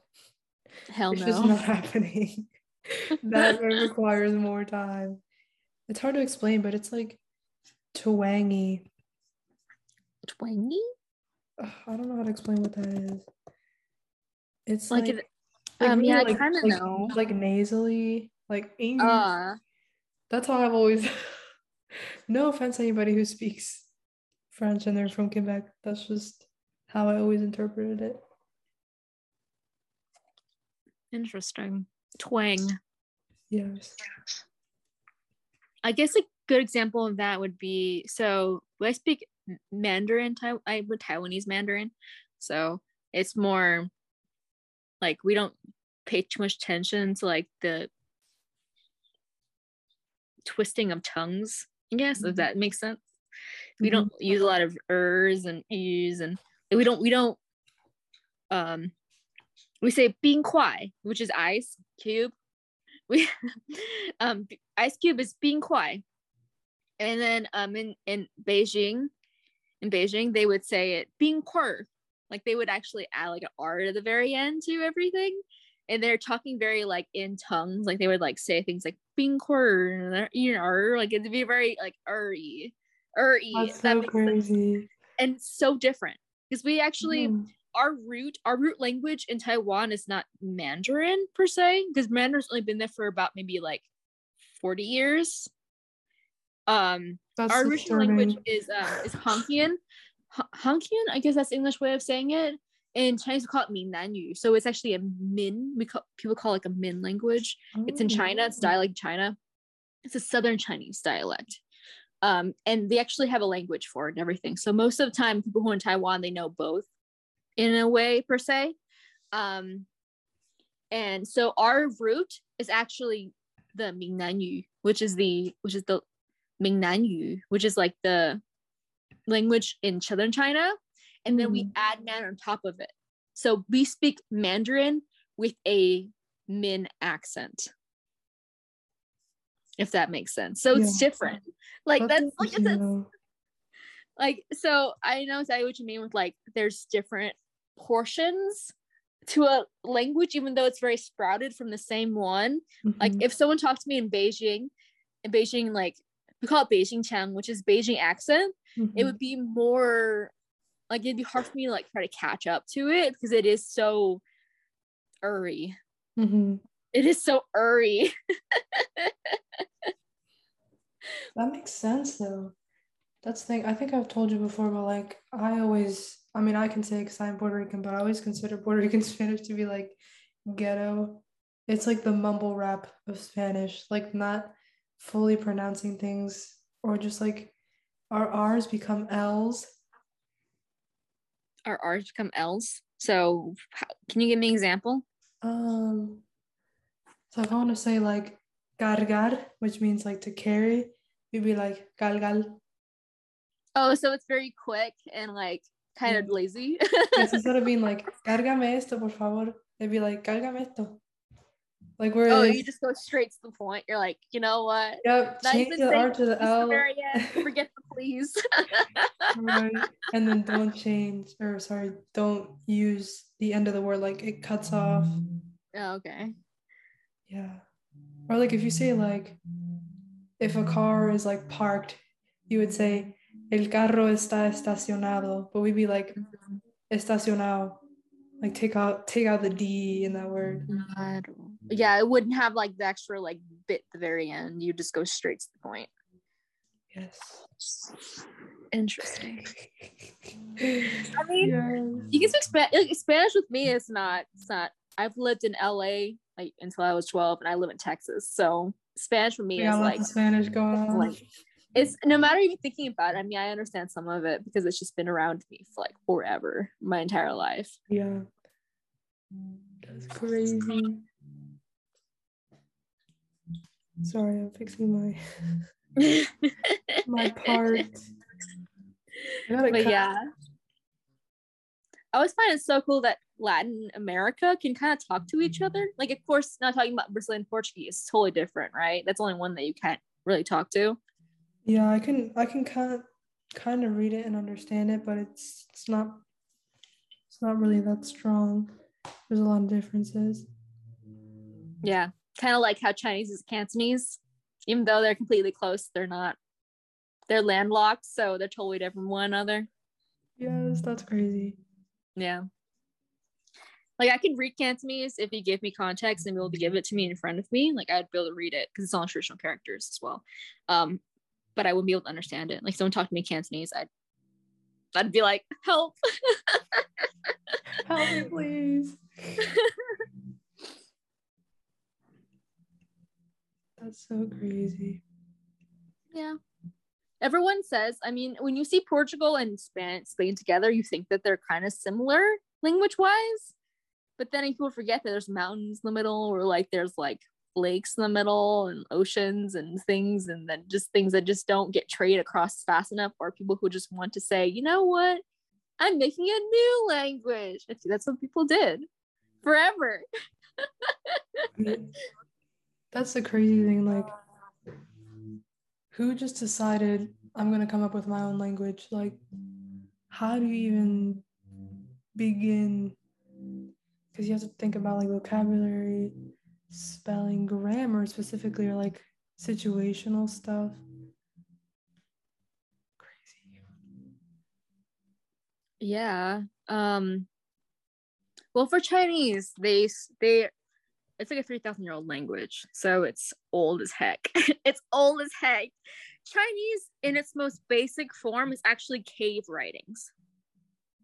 Speaker 1: Hell
Speaker 2: it's
Speaker 1: no.
Speaker 2: just not happening. that requires more time. It's hard to explain, but it's like twangy.
Speaker 1: Twangy?
Speaker 2: Ugh, I don't know how to explain what that is. It's
Speaker 1: Like
Speaker 2: like,
Speaker 1: it-
Speaker 2: like
Speaker 1: um,
Speaker 2: really,
Speaker 1: yeah, I kinda
Speaker 2: like-
Speaker 1: know.
Speaker 2: Like nasally, like "Ing."
Speaker 1: Uh
Speaker 2: That's how I've always. no offense to anybody who speaks French and they're from Quebec. That's just how I always interpreted it.
Speaker 1: Interesting. Twang.
Speaker 2: Yes.
Speaker 1: I guess a good example of that would be so I speak Mandarin, I would Taiwanese Mandarin, so it's more like we don't pay too much attention to like the twisting of tongues. I guess if
Speaker 2: Mhm.
Speaker 1: that makes sense. We
Speaker 2: Mhm.
Speaker 1: don't use a lot of ers and e's, and we don't we don't um we say bing kuai, which is ice cube. We um ice cube is bing kuai. And then um in, in Beijing, in Beijing, they would say it bing kuer. Like they would actually add like an R to the very end to everything. And they're talking very like in tongues. Like they would like say things like bing kuer, you know, like it'd be very like er-y. Er-y.
Speaker 2: That's so
Speaker 1: makes sense.
Speaker 2: crazy.
Speaker 1: And so different. Because we actually
Speaker 2: Mm.
Speaker 1: Our root our root language in Taiwan is not Mandarin per se because Mandarin's only been there for about maybe like 40 years. Um
Speaker 2: That's
Speaker 1: our original language is um is Hokkien. Hokkien, I guess that's the English way of saying it. In Chinese we call it Minanyu. So it's actually a Min, we call people call it like a Min language. It's in China, it's
Speaker 2: Oh.
Speaker 1: dialect China. It's a southern Chinese dialect. Um, and they actually have a language for it and everything. So most of the time, people who are in Taiwan, they know both in a way per se. Um, and so our root is actually the Mingnanyu, which is the which is the Mingnanyu, which is like the language in southern China, and then we
Speaker 2: Mhm.
Speaker 1: add man on top of it. So we speak Mandarin with a Min accent, if that makes sense. So it's different. Like that's, like it's,
Speaker 2: interesting,
Speaker 1: it's like so I know exactly what you mean with like there's different portions to a language, even though it's very sprouted from the same one. Like
Speaker 2: Mhm.
Speaker 1: if someone talked to me in Beijing, in Beijing, like we call it Beijing Chang, which is Beijing accent, it
Speaker 2: Mhm.
Speaker 1: would be more like it'd be hard for me to like try to catch up to it because it is so uri.
Speaker 2: Mhm.
Speaker 1: It is so uri.
Speaker 2: That makes sense though. That's the thing. I think I've told you before, but like I always, I mean, I can say because I'm Puerto Rican, but I always consider Puerto Rican Spanish to be like ghetto. It's like the mumble rap of Spanish, like not fully pronouncing things or just like our R's become L's.
Speaker 1: Our R's become L's. So how, can you give me an example?
Speaker 2: Um, so if I want to say like cargar, which means like to carry, we'd be like cargal.
Speaker 1: Oh, so it's very quick and like kind of lazy.
Speaker 2: Instead of being like, cárgame esto, por favor. They'd be like, "Cárgame esto." Like where?
Speaker 1: Oh, you just go straight to the point. You're like, you know what?
Speaker 2: Yep.
Speaker 1: Not
Speaker 2: Change the R to the L.
Speaker 1: Forget the please.
Speaker 2: right. And then don't change, or sorry, don't use the end of the word like it cuts off.
Speaker 1: Oh, okay.
Speaker 2: Yeah. Or like if you say like, if a car is like parked, you would say el carro está estacionado, but we'd be like estacionado. Like take out take out the D in that word.
Speaker 1: Mm. Yeah, it wouldn't have like the extra like bit at the very end. You just go straight to the point.
Speaker 2: Yes.
Speaker 1: Interesting. I mean,
Speaker 2: Yes.
Speaker 1: you can speak Spanish. Like, Spanish with me is not. It's not. I've lived in LA like until I was twelve, and I live in Texas. So Spanish for me
Speaker 2: We
Speaker 1: is like
Speaker 2: Spanish going on.
Speaker 1: like- it's no matter even thinking about it. I mean, I understand some of it because it's just been around me for like forever, my entire life.
Speaker 2: Yeah. That's crazy. Sorry, I'm fixing my my part.
Speaker 1: But
Speaker 2: cut-
Speaker 1: yeah i always find it so cool that latin america can kind of talk to each other like of course not talking about brazilian portuguese it's totally different right that's only one that you can't really talk to
Speaker 2: Yeah, I can I can kind of kind of read it and understand it, but it's it's not it's not really that strong. There's a lot of differences.
Speaker 1: yeah kind of like how chinese is cantonese even though they're completely close they're not they're landlocked so they're totally different from one another
Speaker 2: Yes, that's crazy.
Speaker 1: yeah like i could read cantonese if you give me context and be able to give it to me in front of me like i'd be able to read it because it's all traditional characters as well um but i wouldn't be able to understand it like someone talked to me cantonese i'd i'd be like help
Speaker 2: Help me, please. That's so crazy.
Speaker 1: yeah everyone says i mean when you see portugal and spain spain together you think that they're kind of similar language wise but then people forget that there's mountains in the middle or like there's like lakes in the middle and oceans and things and then just things that just don't get traded across fast enough or people who just want to say you know what i'm making a new language I that's what people did forever
Speaker 2: That's the crazy thing. Like, who just decided I'm gonna come up with my own language? Like, how do you even begin? Because you have to think about like vocabulary, spelling, grammar specifically, or like situational stuff. Crazy.
Speaker 1: Yeah. Um well for Chinese, they they it's like a 3000 year old language. So it's old as heck. it's old as heck. Chinese in its most basic form is actually cave writings.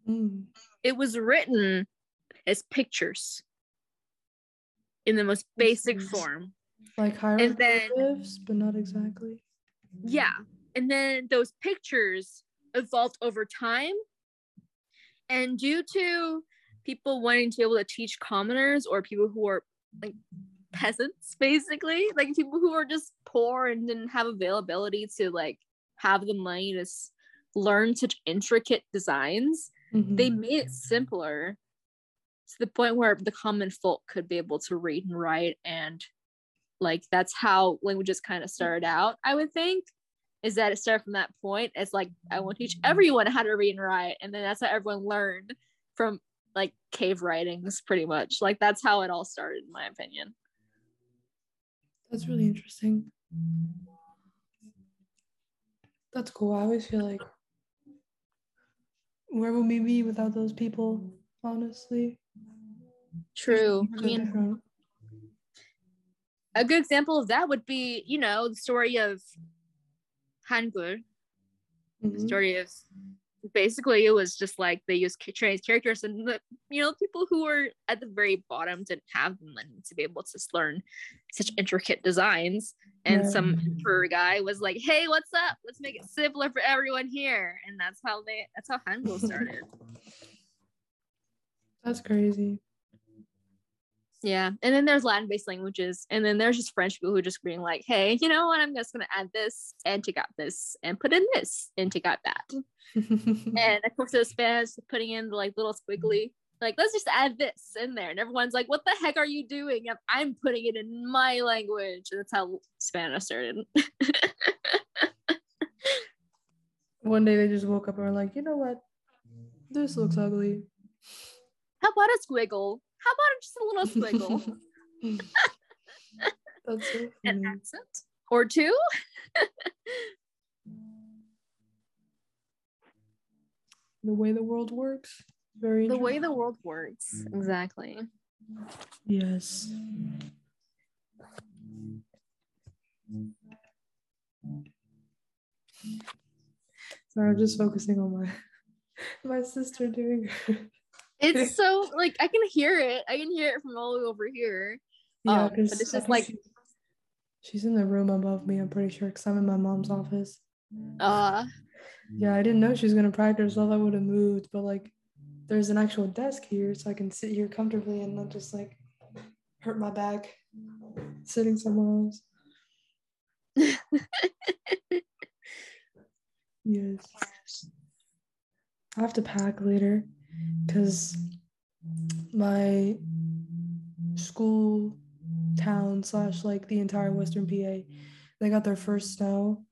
Speaker 2: Mm.
Speaker 1: It was written as pictures in the most basic form.
Speaker 2: Like hieroglyphs, but not exactly.
Speaker 1: Yeah. And then those pictures evolved over time. And due to people wanting to be able to teach commoners or people who are like peasants, basically, like people who are just poor and didn't have availability to like have the money to learn such intricate designs, they
Speaker 2: Mhm.
Speaker 1: made it simpler to the point where the common folk could be able to read and write and like that's how languages kind of mm. started out i would think is that it started from that point it's like i want to teach mm. everyone how to read and write and then that's how everyone learned from like cave writings pretty much like that's how it all started in my opinion
Speaker 2: That's really interesting. That's cool. I always feel like where would we be without those people? Honestly,
Speaker 1: true. I mean a good example of that would be you know the story of hangul. The
Speaker 2: Mhm.
Speaker 1: story of basically it was just like they used Chinese characters and the you know people who were at the very bottom didn't have the money to be able to learn such intricate designs. And
Speaker 2: Right.
Speaker 1: some emperor guy was like hey what's up? Let's make it simpler for everyone here. And that's how they that's how hangul started.
Speaker 2: That's crazy.
Speaker 1: Yeah and then there's latin based languages and then there's just french people who just being like hey you know what i'm just gonna add this and take out this and put in this and take out that and of course there's spanish putting in the like little squiggly Like, let's just add this in there. And everyone's like, what the heck are you doing? And I'm putting it in my language. And that's how Spanish started.
Speaker 2: One day they just woke up and were like, you know what? This looks ugly.
Speaker 1: How about a squiggle? How about just a little squiggle?
Speaker 2: That's so
Speaker 1: An accent or two?
Speaker 2: The way the world works. Very
Speaker 1: the way the world works. Mm. Exactly.
Speaker 2: Yes. Sorry, I'm just focusing on my my sister doing her.
Speaker 1: It's so like I can hear it. I can hear it from all the way over here.
Speaker 2: Yeah,
Speaker 1: Um, but it's just like-
Speaker 2: she's in the room above me. I'm pretty sure because I'm in my mom's office.
Speaker 1: Uh
Speaker 2: Yeah, I didn't know she was gonna practice. Well, I would have moved, but like, there's an actual desk here, so I can sit here comfortably and not just like hurt my back sitting somewhere else. Yes. I have to pack later because my school town slash like the entire western PA, they got their first snow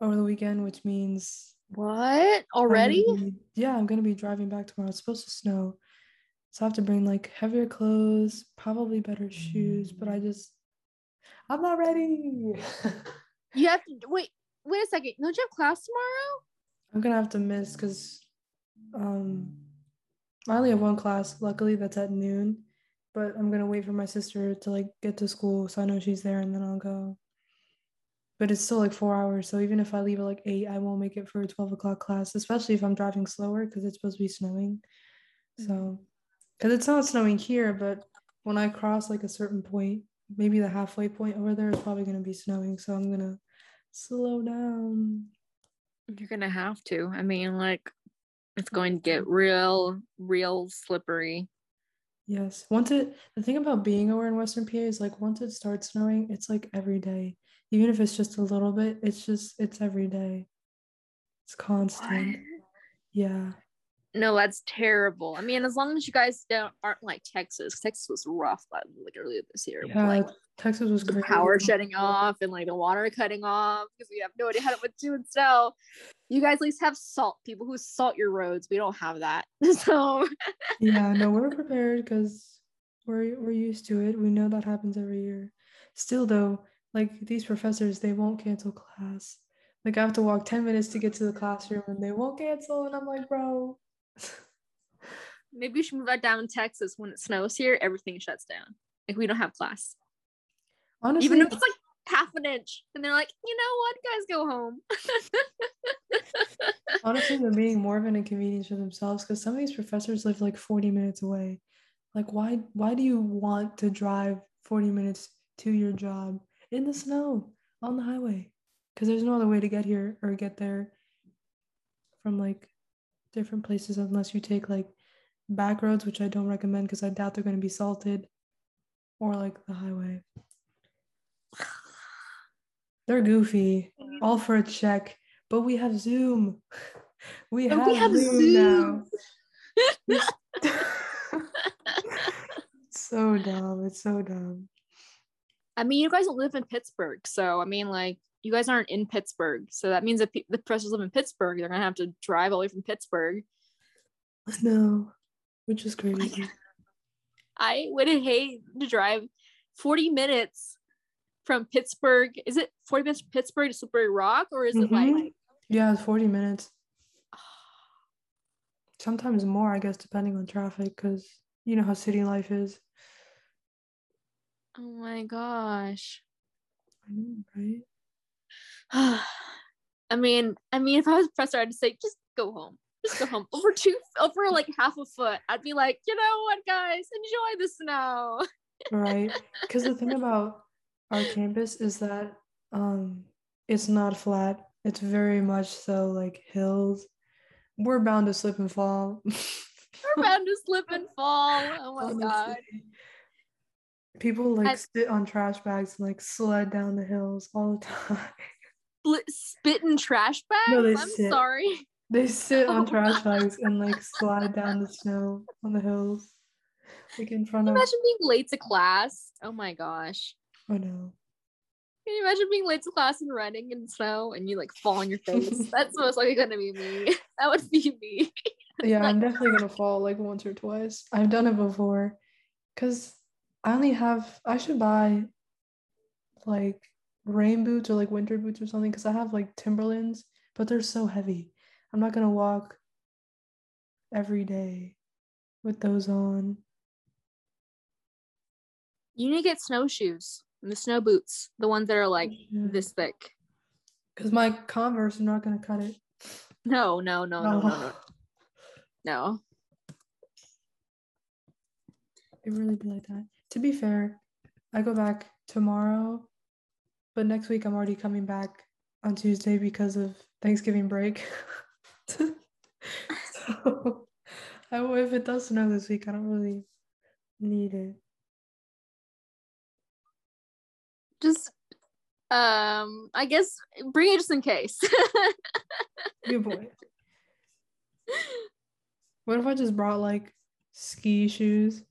Speaker 2: over the weekend, which means
Speaker 1: what?
Speaker 2: I'm
Speaker 1: Already?
Speaker 2: be- yeah, I'm gonna be driving back tomorrow. It's supposed to snow. So I have to bring like heavier clothes, probably better shoes, but I just I'm not ready.
Speaker 1: You have to wait. Wait a second. Don't you have class tomorrow?
Speaker 2: I'm gonna have to miss because um I only have one class, luckily that's at noon. But I'm gonna wait for my sister to like get to school so I know she's there and then I'll go. But it's still like four hours, so even if I leave at like eight, I won't make it for a twelve o'clock class, especially if I'm driving slower because it's supposed to be snowing. So mm-hmm. because it's not snowing here, but when I cross like a certain point, maybe the halfway point over there is probably gonna be snowing. So I'm gonna slow down.
Speaker 1: You're gonna have to. I mean, like, it's going to get real, real slippery.
Speaker 2: Yes. Once it, the thing about being over in Western PA is like once it starts snowing, it's like every day. Even if it's just a little bit, it's just, it's every day. It's constant. Yeah.
Speaker 1: No, that's terrible. I mean, as long as you guys don't aren't like Texas. Texas was rough like, like earlier this year.
Speaker 2: Yeah.
Speaker 1: like
Speaker 2: Texas was
Speaker 1: the
Speaker 2: crazy.
Speaker 1: power shutting off and like the water cutting off because we have no idea how to do in snow. You guys at least have salt. People who salt your roads. We don't have that. So
Speaker 2: Yeah. No, we're prepared because we're, we're used to it. We know that happens every year. Still, though, like these professors, they won't cancel class. Like I have to walk 10 minutes to get to the classroom and they won't cancel. And I'm like, bro.
Speaker 1: maybe we should move that down in Texas when it snows here. Everything shuts down. Like we don't have class.
Speaker 2: Honestly,
Speaker 1: Even if it's like half an inch. And they're like, you know what, guys, go home.
Speaker 2: Honestly, they're being more of an inconvenience for themselves because some of these professors live like 40 minutes away. Like, why why do you want to drive 40 minutes to your job in the snow on the highway? Because there's no other way to get here or get there from like different places unless you take like back roads, which I don't recommend because I doubt they're going to be salted, or like the highway. They're goofy, all for a check, but we have Zoom. We have,
Speaker 1: we have
Speaker 2: Zoom, now. It's so dumb. It's so dumb.
Speaker 1: I mean, you guys live in Pittsburgh, so I mean, like, you guys aren't in Pittsburgh, so that means pe- the professors live in Pittsburgh, they're gonna have to drive all the way from Pittsburgh.
Speaker 2: No, which is crazy.
Speaker 1: I would hate to drive 40 minutes from Pittsburgh. Is it 40 minutes from Pittsburgh to Slippery Rock, or is it
Speaker 2: Mhm.
Speaker 1: like
Speaker 2: Yeah, it's 40 minutes. Sometimes more, I guess, depending on traffic, because you know how city life is.
Speaker 1: oh my gosh?
Speaker 2: I know, right?
Speaker 1: I mean, I mean, if I was a professor, I'd say, just go home. Just go home. Over two, over like half a foot. I'd be like, you know what, guys, enjoy the snow.
Speaker 2: Right. Because the thing about our campus is that um it's not flat. It's very much so like hills. We're bound to slip and fall.
Speaker 1: We're bound to slip and fall. Oh my
Speaker 2: Honestly.
Speaker 1: god.
Speaker 2: People like
Speaker 1: I-
Speaker 2: sit on trash bags and like sled down the hills all the time.
Speaker 1: Split, spit in trash bags.
Speaker 2: No, they
Speaker 1: I'm
Speaker 2: sit.
Speaker 1: sorry.
Speaker 2: They sit on oh trash bags and like slide down the snow on the hills. Like in front of
Speaker 1: Imagine being late to class. Oh my gosh.
Speaker 2: Oh no.
Speaker 1: Can you imagine being late to class and running in snow and you like fall on your face? That's most likely gonna be me. That would be me.
Speaker 2: Yeah, I'm definitely gonna fall like once or twice. I've done it before. Cause I only have I should buy like rain boots or like winter boots or something because I have like Timberlands, but they're so heavy. I'm not gonna walk every day with those on.
Speaker 1: You need to get snowshoes and the snow boots, the ones that are like oh, this thick.
Speaker 2: Because my Converse are not gonna cut it.
Speaker 1: No, no, no, no, no, no, no.
Speaker 2: It really be like that. To be fair, I go back tomorrow, but next week I'm already coming back on Tuesday because of Thanksgiving break. so I, if it does snow this week, I don't really need it.
Speaker 1: Just um I guess bring it just in case.
Speaker 2: Good boy. What if I just brought like ski shoes?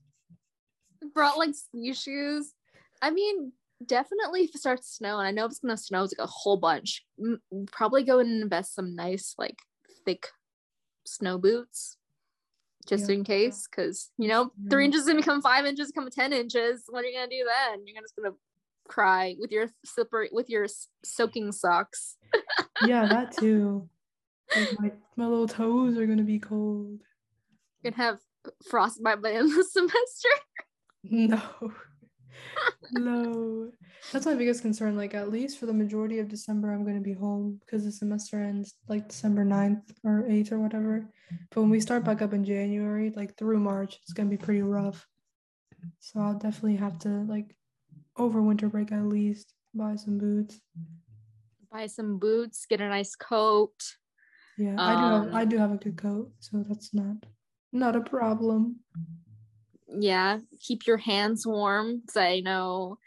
Speaker 1: Brought like ski shoes. I mean, definitely if it starts to snow, and I know it's gonna snow it's like a whole bunch, m- probably go and invest some nice like thick snow boots. Just
Speaker 2: Yeah.
Speaker 1: in case, because you know, three inches is gonna become five inches, become ten inches. What are you gonna do then? You're just gonna cry with your slippery with your soaking socks.
Speaker 2: Yeah, that too. Like my, my little toes are gonna be cold.
Speaker 1: You're gonna have frostbite by the end of the semester.
Speaker 2: No. No. That's my biggest concern. Like, at least for the majority of December, I'm going to be home because the semester ends like December 9th or 8th or whatever. But when we start back up in January, like through March, it's going to be pretty rough. So I'll definitely have to, like, over winter break at least, buy some boots.
Speaker 1: Buy some boots, get a nice coat.
Speaker 2: Yeah, I do have
Speaker 1: Um,
Speaker 2: I do have a good coat, so that's not not a problem.
Speaker 1: Yeah keep your hands warm because i know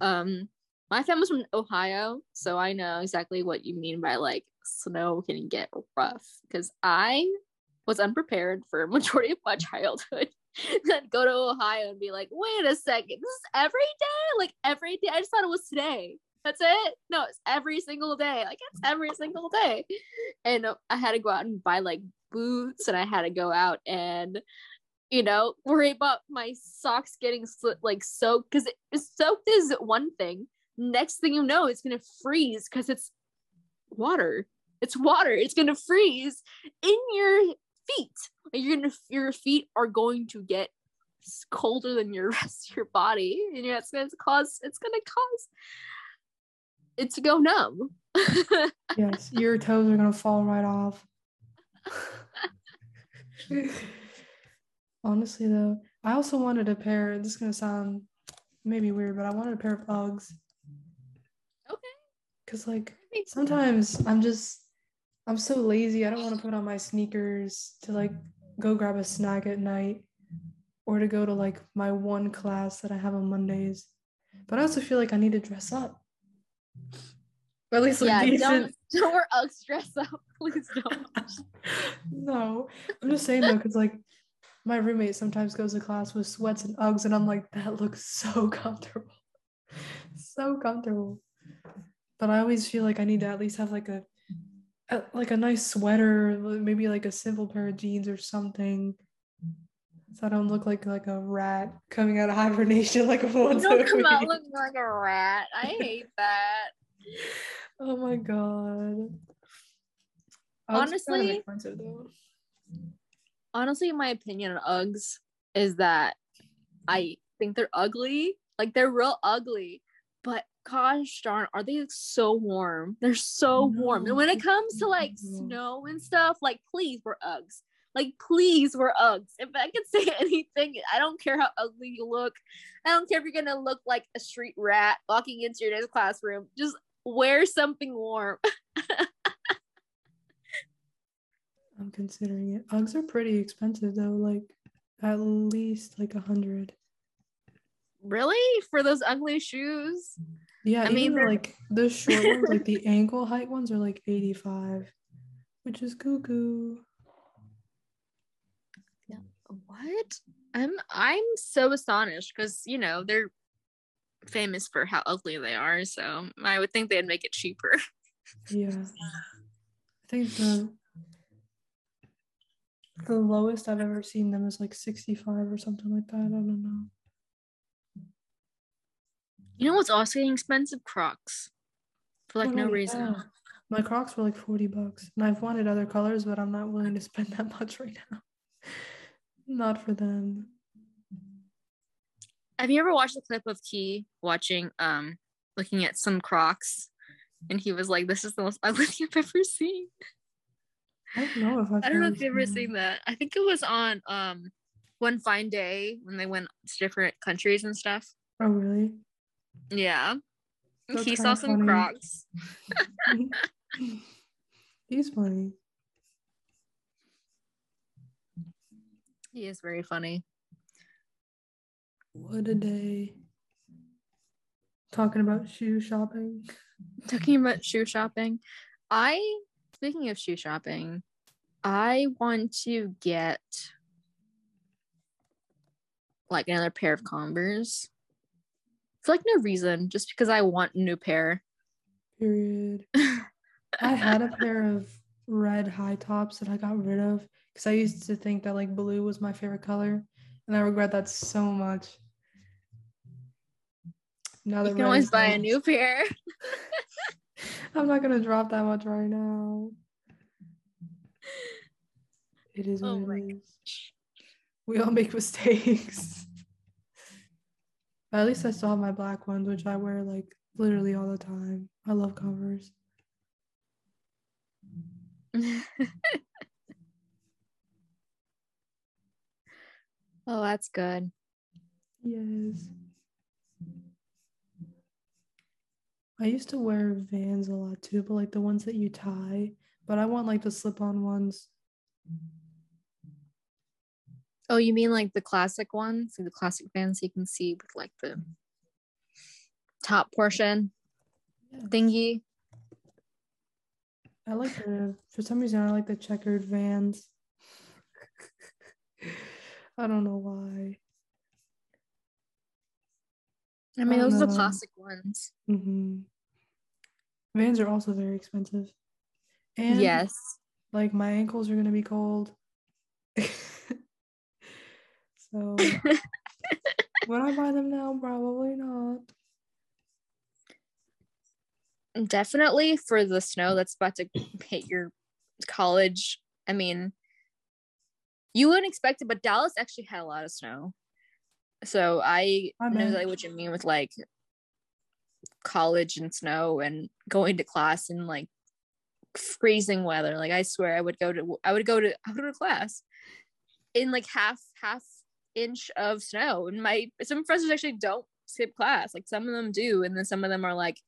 Speaker 1: um my family's from ohio so i know exactly what you mean by like snow can get rough because i was unprepared for majority of my childhood then go to ohio and be like wait a second this is every day? Like every day i just thought it was today. That's it? No it's every single day. Like it's every single day. And i had to go out and buy like boots and i had to go out and you know, worry about my socks getting sli- like soaked because soaked is one thing. Next thing you know, it's gonna freeze because it's water. It's water. It's gonna freeze in your feet. You're gonna your feet are going to get colder than your rest of your body, and it's gonna cause it's gonna cause it to go numb.
Speaker 2: Yes, your toes are gonna fall right off. Honestly, though, I also wanted a pair. This is gonna sound maybe weird, but I wanted a pair of Uggs.
Speaker 1: Okay.
Speaker 2: Cause like sometimes I'm just I'm so lazy. I don't want to put on my sneakers to like go grab a snack at night or to go to like my one class that I have on Mondays. But I also feel like I need to dress up. Or at least look
Speaker 1: yeah,
Speaker 2: decent.
Speaker 1: don't don't wear Uggs dress up, please don't.
Speaker 2: no, I'm just saying though, because like my roommate sometimes goes to class with sweats and Uggs, and I'm like, that looks so comfortable, so comfortable. But I always feel like I need to at least have like a, a like a nice sweater, maybe like a simple pair of jeans or something, so I don't look like like a rat coming out of hibernation like a
Speaker 1: You don't come out looking like a rat. I hate that.
Speaker 2: Oh my god. Uggs are kind of
Speaker 1: Honestly-. Honestly my opinion on Uggs is that I think they're ugly. Like they're real ugly. But gosh darn, are they so warm? They're so warm. And when it comes to like
Speaker 2: No.
Speaker 1: snow and stuff, like please wear Uggs. Like please wear Uggs. If I could say anything, I don't care how ugly you look. I don't care if you're gonna look like a street rat walking into your next classroom. Just wear something warm.
Speaker 2: I'm considering it. Uggs are pretty expensive though, like at least like a hundred.
Speaker 1: really? For those ugly shoes?
Speaker 2: Yeah,
Speaker 1: I
Speaker 2: even
Speaker 1: mean,
Speaker 2: like the short ones, like the ankle height ones, are like eighty five. which is cuckoo.
Speaker 1: Yeah, what? I'm I'm so astonished because you know they're famous for how ugly they are, so I would think they'd make it cheaper.
Speaker 2: Yeah. I think the the lowest I've ever seen them is like 65 or something like that. I don't know.
Speaker 1: You know what's also getting expensive? Crocs. For like
Speaker 2: Oh,
Speaker 1: no
Speaker 2: yeah.
Speaker 1: reason.
Speaker 2: My Crocs were like 40 bucks. And I've wanted other colors, but I'm not willing to spend that much right now. not for them.
Speaker 1: Have you ever watched the clip of Key watching um looking at some Crocs? And he was like, This is the most ugly thing I've ever seen.
Speaker 2: I don't know if I've
Speaker 1: I don't know if you've ever
Speaker 2: seen
Speaker 1: seen that. I think it was on um one fine day when they went to different countries and stuff.
Speaker 2: Oh, really?
Speaker 1: Yeah.
Speaker 2: That's
Speaker 1: he saw some
Speaker 2: funny.
Speaker 1: Crocs.
Speaker 2: He's funny.
Speaker 1: He is very funny.
Speaker 2: What a day. Talking about shoe shopping.
Speaker 1: Talking about shoe shopping, I speaking of shoe shopping, I want to get like another pair of Converse for like no reason, just because I want a new pair.
Speaker 2: Period. I had a pair of red high tops that I got rid of because I used to think that like blue was my favorite color, and I regret that so much. Now that
Speaker 1: you can always buy a new pair.
Speaker 2: I'm not gonna drop that much right now. It is
Speaker 1: Oh
Speaker 2: what it is. We all make mistakes. But at least I still have my black ones, which I wear like literally all the time. I love Converse.
Speaker 1: oh, that's good.
Speaker 2: Yes. I used to wear Vans a lot too, but like the ones that you tie. But I want like the slip-on ones.
Speaker 1: Oh, you mean like the classic ones, like the classic Vans you can see with like the top portion
Speaker 2: Yeah.
Speaker 1: thingy.
Speaker 2: I like the for some reason I like the checkered Vans. I don't know why.
Speaker 1: I mean,
Speaker 2: Oh,
Speaker 1: those are the classic ones.
Speaker 2: hmm Vans are also very expensive. And
Speaker 1: yes.
Speaker 2: like my ankles are gonna be cold. so would I buy them now? Probably not.
Speaker 1: Definitely for the snow that's about to hit your college. I mean, you wouldn't expect it, but Dallas actually had a lot of snow. So I
Speaker 2: I
Speaker 1: know exactly what you mean with like college and snow and going to class in like freezing weather. Like I swear I would go to I would go to I would go to class in like half half inch of snow. And my some professors actually don't skip class. Like some of them do, and then some of them are like,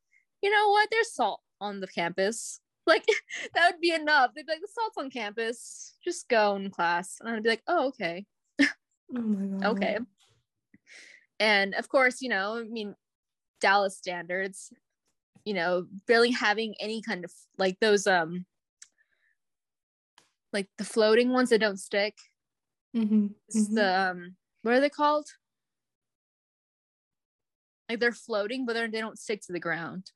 Speaker 1: you know what? There's salt on the campus. Like that would be enough. They'd be like, the salt's on campus. Just go in class. And I'd be like, oh, okay.
Speaker 2: Oh my god.
Speaker 1: Okay. And of course, you know, I mean, Dallas standards, you know, barely having any kind of like those um like the floating ones that don't stick.
Speaker 2: Mm-hmm.
Speaker 1: The um what are they called? Like they're floating, but they're, they don't stick to the ground.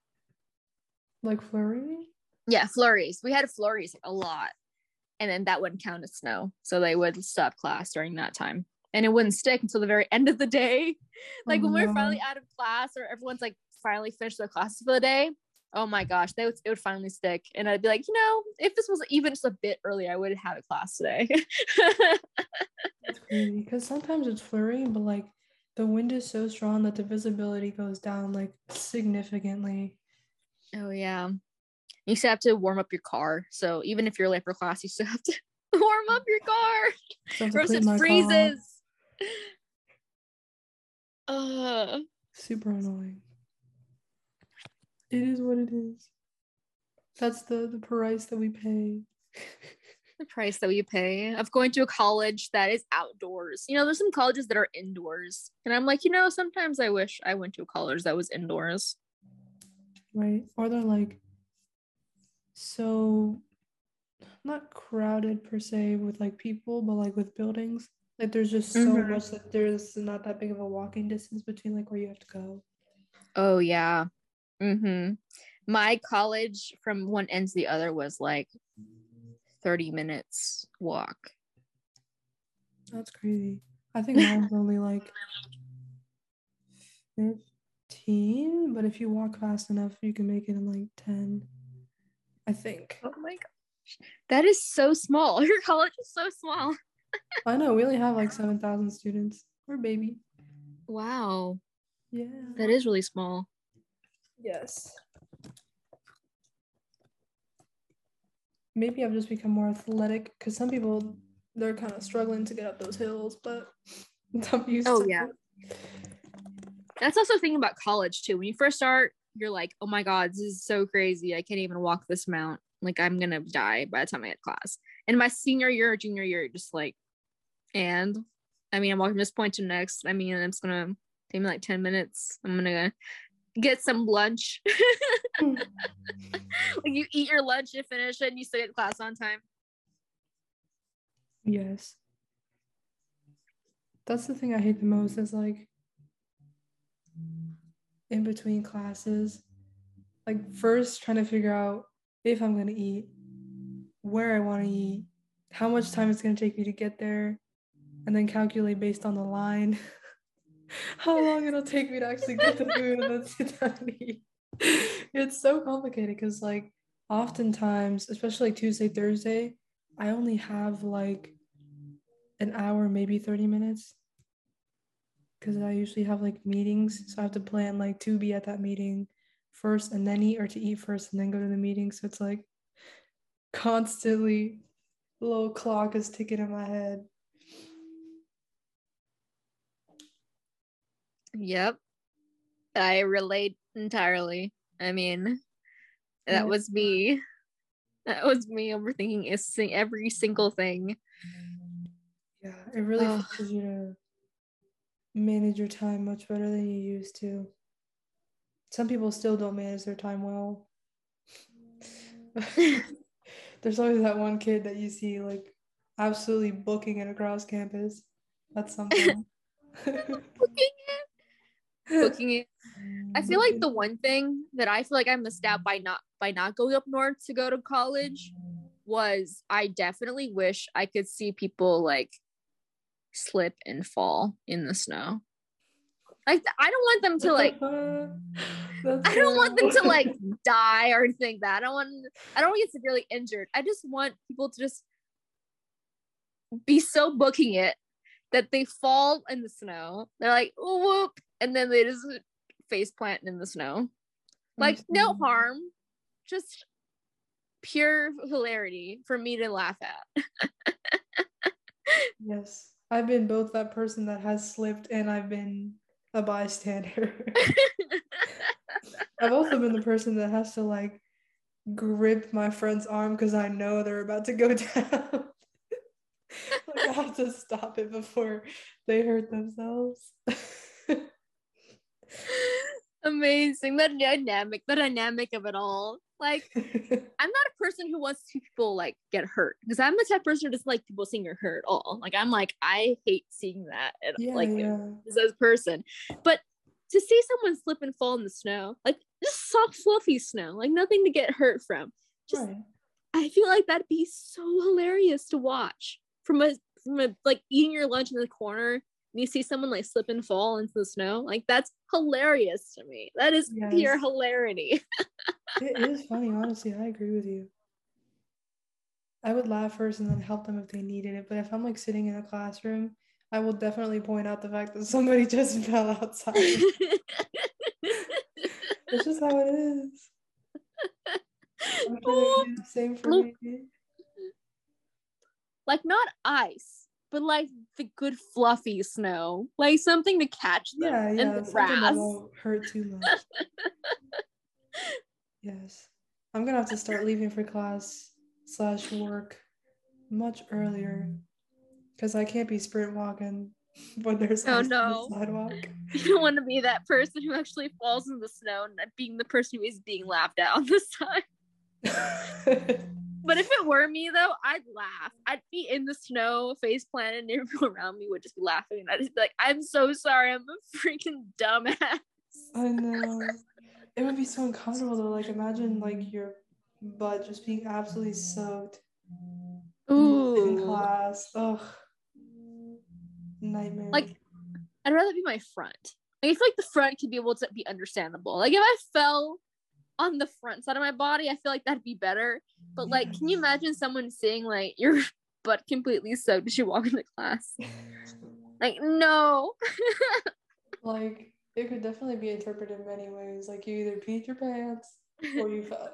Speaker 2: Like flurry?
Speaker 1: Yeah, flurries. We had flurries a lot. And then that wouldn't count as snow. So they would stop class during that time. And it wouldn't stick until the very end of the day. Like
Speaker 2: Oh,
Speaker 1: when we're finally mm-hmm. out of class or everyone's like finally finished their classes for the day. Oh my gosh, they would, it would finally stick. And I'd be like, you know, if this was even just a bit earlier, I would have had a class today.
Speaker 2: That's crazy. Because sometimes it's flurrying, but like the wind is so strong that the visibility goes down like significantly.
Speaker 1: oh yeah. You still have to warm up your car. So even if you're late for class, you still have to warm up your car.
Speaker 2: So I have to
Speaker 1: or else it
Speaker 2: freezes. car.
Speaker 1: Uh,
Speaker 2: Super annoying. It is what it is. That's the the price that we pay.
Speaker 1: the price that we pay of going to a college that is outdoors. You know, there's some colleges that are indoors. And I'm like, you know, sometimes I wish I went to a college that was indoors.
Speaker 2: right? Or they're like so not crowded per se with like people, but like with buildings. Like there's just so
Speaker 1: Mhm.
Speaker 2: much that there's not that big of a walking distance between like where you have to go.
Speaker 1: Oh yeah. Mm-hmm. My college from one end to the other was like 30 minutes walk.
Speaker 2: That's crazy. I think mine's only like 15, but if you walk fast enough, you can make it in like 10. I think.
Speaker 1: Oh my gosh. That is so small. Your college is so small.
Speaker 2: I know we only have like 7,000 students. We're baby.
Speaker 1: Wow.
Speaker 2: Yeah.
Speaker 1: That is really small.
Speaker 2: Yes. Maybe I've just become more athletic because some people they're kind of struggling to get up those hills, but I'm used
Speaker 1: Oh, yeah.
Speaker 2: it.
Speaker 1: That's also thinking about college too. When you first start, you're like, oh my God, this is so crazy. I can't even walk this mount. Like I'm gonna die by the time I get class. And my senior year or junior year, just like, and I mean, I'm walking this point to next. I mean, it's gonna take me like 10 minutes. I'm gonna get some lunch. Like you eat your lunch, you finish it, and you still get class on time.
Speaker 2: Yes. That's the thing I hate the most is like in between classes, like first trying to figure out if I'm going to eat, where I want to eat, how much time it's going to take me to get there, and then calculate based on the line how long it'll take me to actually get the food and then sit down and eat. It's so complicated because, like, oftentimes, especially like Tuesday, Thursday, I only have like an hour, maybe 30 minutes. Because I usually have like meetings. So I have to plan like to be at that meeting first and then eat, or to eat first and then go to the meeting. So it's like constantly little clock is ticking in my head.
Speaker 1: Yep. I relate entirely. I mean, that was me. That was me overthinking every single thing.
Speaker 2: Yeah, it really
Speaker 1: Ugh.
Speaker 2: forces you to manage your time much better than you used to. Some people still don't manage their time well. There's always that one kid that you see like absolutely booking it across campus. That's something.
Speaker 1: Booking it. Booking it. I feel like the one thing that I feel like I missed out by not by not going up north to go to college was I definitely wish I could see people like slip and fall in the snow. Like I don't want them to like I don't want them to like die or anything that. I don't want I don't want to get severely injured. I just want people to just be so booking it that they fall in the snow. They're like, whoop, and then they just face plant in the snow. Like no
Speaker 2: Mhm.
Speaker 1: harm, just pure hilarity for me to laugh at.
Speaker 2: Yes. I've been both that person that has slipped and I've been a bystander. I've also been the person that has to like grip my friend's arm because I know they're about to go down. like I have to stop it before they hurt themselves.
Speaker 1: Amazing. The dynamic, the dynamic of it all. Like I'm not a person who wants to see people like get hurt because I'm the type of person who doesn't like people seeing her hurt at all. Like I'm like I hate seeing that and
Speaker 2: yeah,
Speaker 1: like
Speaker 2: yeah.
Speaker 1: as a person. But to see someone slip and fall in the snow, like just soft, fluffy snow, like nothing to get hurt from. Just
Speaker 2: Right.
Speaker 1: I feel like that'd be so hilarious to watch from a from a like eating your lunch in the corner and you see someone like slip and fall into the snow. Like that's hilarious to me. That is pure hilarity.
Speaker 2: It is funny, honestly. I agree with you. I would laugh first and then help them if they needed it. But if I'm like sitting in a classroom, I will definitely point out the fact that somebody just fell outside. it's just how it is. Sure the same for me.
Speaker 1: like not ice, but like the good fluffy snow, like something to catch them
Speaker 2: Yeah,
Speaker 1: in
Speaker 2: yeah.
Speaker 1: the
Speaker 2: Something that
Speaker 1: grass.
Speaker 2: won't hurt too much. yes. I'm gonna have to start leaving for class slash work much earlier. Because I can't be sprint walking when there's
Speaker 1: Oh, no.
Speaker 2: the sidewalk.
Speaker 1: You don't want to be that person who actually falls in the snow and being the person who is being laughed at on the side. But if it were me though, I'd laugh. I'd be in the snow, face planted, and everyone around me would just be laughing. And I'd just be like, I'm so sorry, I'm a freaking dumbass.
Speaker 2: I know. It would be so uncomfortable though. Like imagine like your butt just being absolutely soaked in
Speaker 1: Ooh.
Speaker 2: class. Ugh. Nightmare.
Speaker 1: Like, I'd rather be my front. Like, I feel like the front could be able to be understandable. Like, if I fell on the front side of my body, I feel like that'd be better. But like, can you imagine someone seeing like your butt completely soaked as you walk into class? Like, no.
Speaker 2: like it could definitely be interpreted in many ways. Like you either peed your pants or you fell.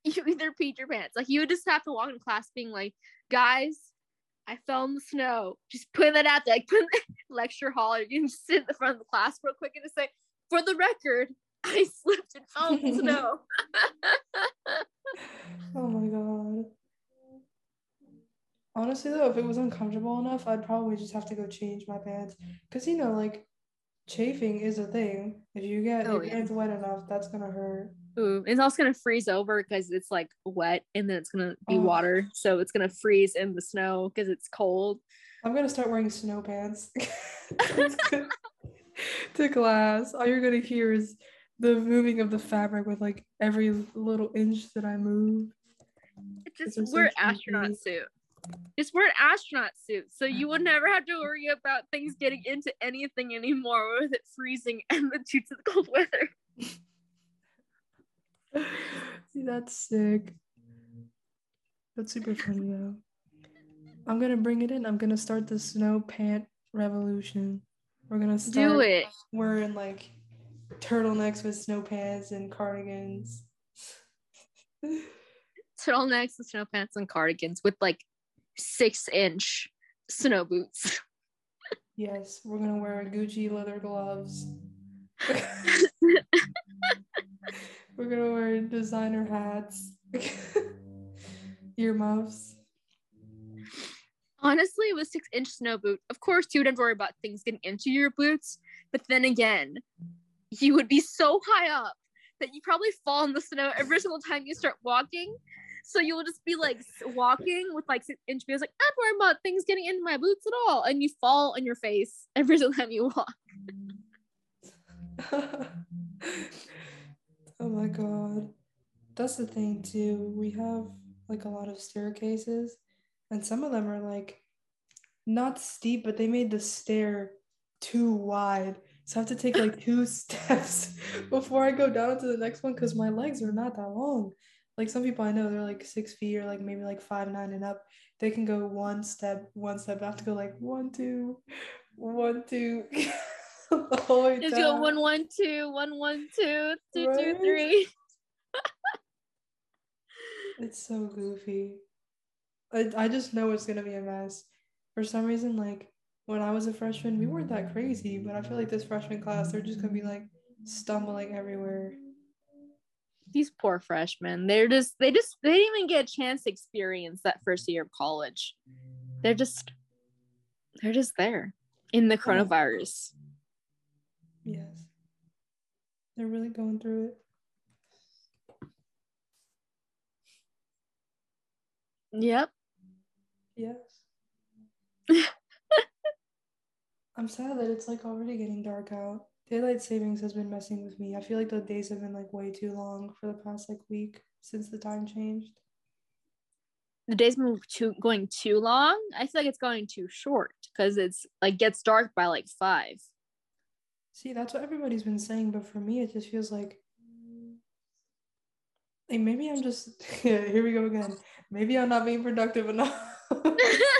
Speaker 1: you either peed your pants. Like, you would just have to walk in class being like, guys, I fell in the snow. Just put that out there. Like, put in the lecture hall. You can just sit in the front of the class real quick and just say, for the record, I slipped and fell in the snow.
Speaker 2: Oh my god. Honestly though, if it was uncomfortable enough, I'd probably just have to go change my pants. Cause you know, like chafing is a thing. If you get
Speaker 1: Oh,
Speaker 2: your
Speaker 1: yeah.
Speaker 2: pants wet enough, that's gonna hurt.
Speaker 1: Ooh, it's also gonna freeze over because it's like wet and then it's gonna be
Speaker 2: Oh.
Speaker 1: water. So it's gonna freeze in the snow because it's cold.
Speaker 2: I'm gonna start wearing snow pants to class. All you're gonna hear is the moving of the fabric with like every little inch that I move.
Speaker 1: Just
Speaker 2: are so
Speaker 1: wear astronaut suit. Just wear an astronaut suit so you would never have to worry about things getting into anything anymore with it freezing and the due to the cold weather.
Speaker 2: See, that's sick. That's super funny though. I'm gonna bring it in. I'm gonna start the snow pant revolution. We're gonna start
Speaker 1: Do it.
Speaker 2: wearing like turtlenecks with snow pants and cardigans.
Speaker 1: Turtlenecks and snow pants and cardigans with like six inch snow boots.
Speaker 2: yes, we're gonna wear Gucci leather gloves. we're gonna wear designer hats, earmuffs.
Speaker 1: Honestly, with six inch snow boot, of course you wouldn't worry about things getting into your boots. But then again, you would be so high up that you probably fall in the snow every single time you start walking. So you'll just be like walking with like inch heels, like ah, I'm worried about things getting into my boots at all, and you fall on your face every single time you walk.
Speaker 2: oh my god. That's the thing too. We have like a lot of staircases and some of them are like not steep, but they made the stair too wide. So I have to take like two steps before I go down to the next one because my legs are not that long. Like some people I know, they're like six feet or like maybe like five nine and up. They can go one step, one step. I have to go like one, two, one, two, the whole way
Speaker 1: Just go
Speaker 2: down.
Speaker 1: one one two, one one two, two two
Speaker 2: Right?
Speaker 1: three.
Speaker 2: It's so goofy. I, I just know it's gonna be a mess. For some reason, like when I was a freshman, we weren't that crazy, but I feel like this freshman class, they're just gonna be like stumbling everywhere.
Speaker 1: These poor freshmen. They're just they just they didn't even get a chance to experience that first year of college. They're just they're just there in the coronavirus.
Speaker 2: Yes. They're really going through it.
Speaker 1: Yep.
Speaker 2: Yes. I'm sad that it's like already getting dark out. Daylight savings has been messing with me. I feel like the days have been like way too long for the past like week since the time changed.
Speaker 1: The day's been too going too long. I feel like it's going too short because it's like gets dark by like five.
Speaker 2: See, that's what everybody's been saying, but for me, it just feels like, like maybe I'm just yeah. Here we go again. Maybe I'm not being productive enough.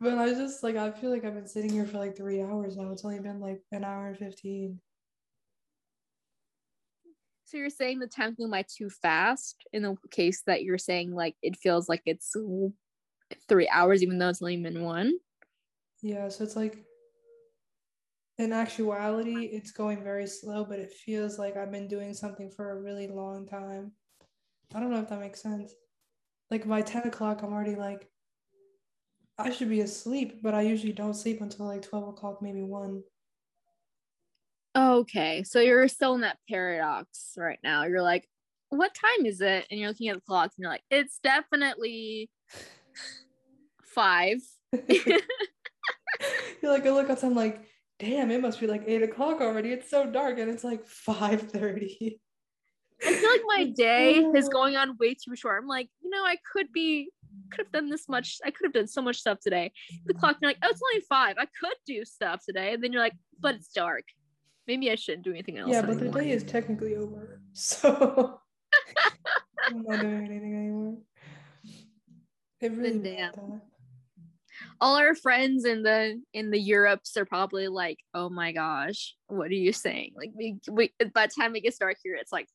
Speaker 2: but I just like I feel like I've been sitting here for like three hours now. It's only been like an hour and fifteen.
Speaker 1: so you're saying the time flew by too fast in the case that you're saying like it feels like it's three hours even though it's only been one.
Speaker 2: Yeah, so it's like in actuality, it's going very slow, but it feels like I've been doing something for a really long time. I don't know if that makes sense. Like by 10 o'clock, I'm already like, I should be asleep, but I usually don't sleep until like 12 o'clock, maybe 1.
Speaker 1: Okay, so you're still in that paradox right now. You're like, what time is it? And you're looking at the clock and you're like, it's definitely five.
Speaker 2: you're like, I look outside, I'm like, damn, it must be like eight o'clock already. It's so dark, and it's like five thirty.
Speaker 1: I feel like my day is going on way too short. I'm like, you know, I could be could have done this much. I could have done so much stuff today. The mm-hmm. clock, you're like, oh, it's only five. I could do stuff today. And then you're like, but it's dark. Maybe I shouldn't do anything else.
Speaker 2: Yeah, but anymore. the day is technically over. So I'm not doing anything anymore. It really
Speaker 1: damn. All our friends in the in the Europes are probably like, oh my gosh, what are you saying? Like we, we by the time it gets dark here, it's like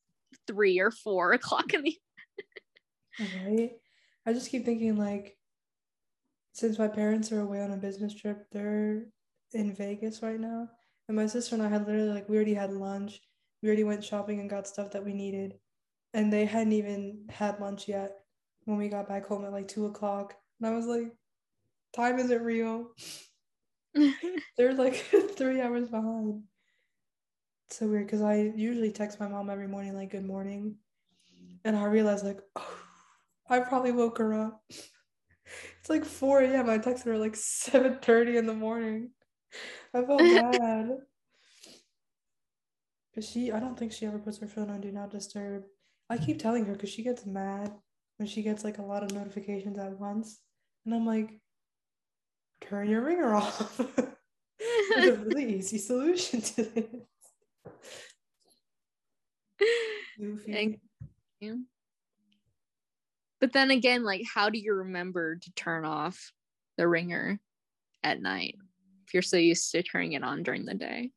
Speaker 1: three or four o'clock in the
Speaker 2: right. I just keep thinking like since my parents are away on a business trip, they're in Vegas right now. And my sister and I had literally like we already had lunch. We already went shopping and got stuff that we needed. And they hadn't even had lunch yet when we got back home at like two o'clock. And I was like, time isn't real. They're like three hours behind. It's so weird because I usually text my mom every morning, like, good morning. And I realized, like, oh, I probably woke her up. it's like 4 a.m. I texted her like 7:30 in the morning. I felt bad. Cause she, I don't think she ever puts her phone on do not disturb. I keep telling her because she gets mad when she gets like a lot of notifications at once, and I'm like, turn your ringer off. There's a really easy solution to this.
Speaker 1: Goofy. But then again, like, how do you remember to turn off the ringer at night if you're so used to turning it on during the day?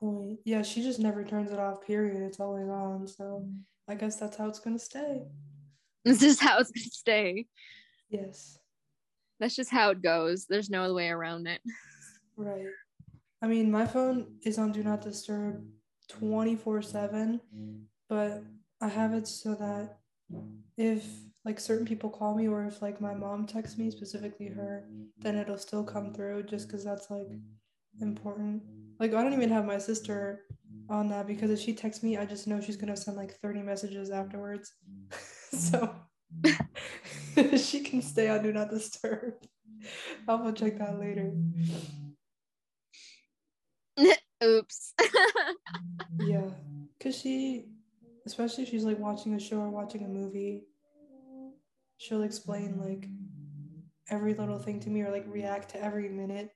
Speaker 2: Point. Yeah, she just never turns it off, period. It's always on. So I guess that's how it's going to stay.
Speaker 1: This is how it's going to stay.
Speaker 2: Yes.
Speaker 1: That's just how it goes. There's no other way around it.
Speaker 2: Right. I mean, my phone is on Do Not Disturb 24 7, but I have it so that if like certain people call me or if like my mom texts me specifically her then it'll still come through just because that's like important. Like i don't even have my sister on that because if she texts me i just know she's gonna send like 30 messages afterwards. So she can stay on do not disturb. I'll go check that later.
Speaker 1: Oops.
Speaker 2: Yeah because she especially if she's like watching a show or watching a movie she'll explain like every little thing to me or like react to every minute.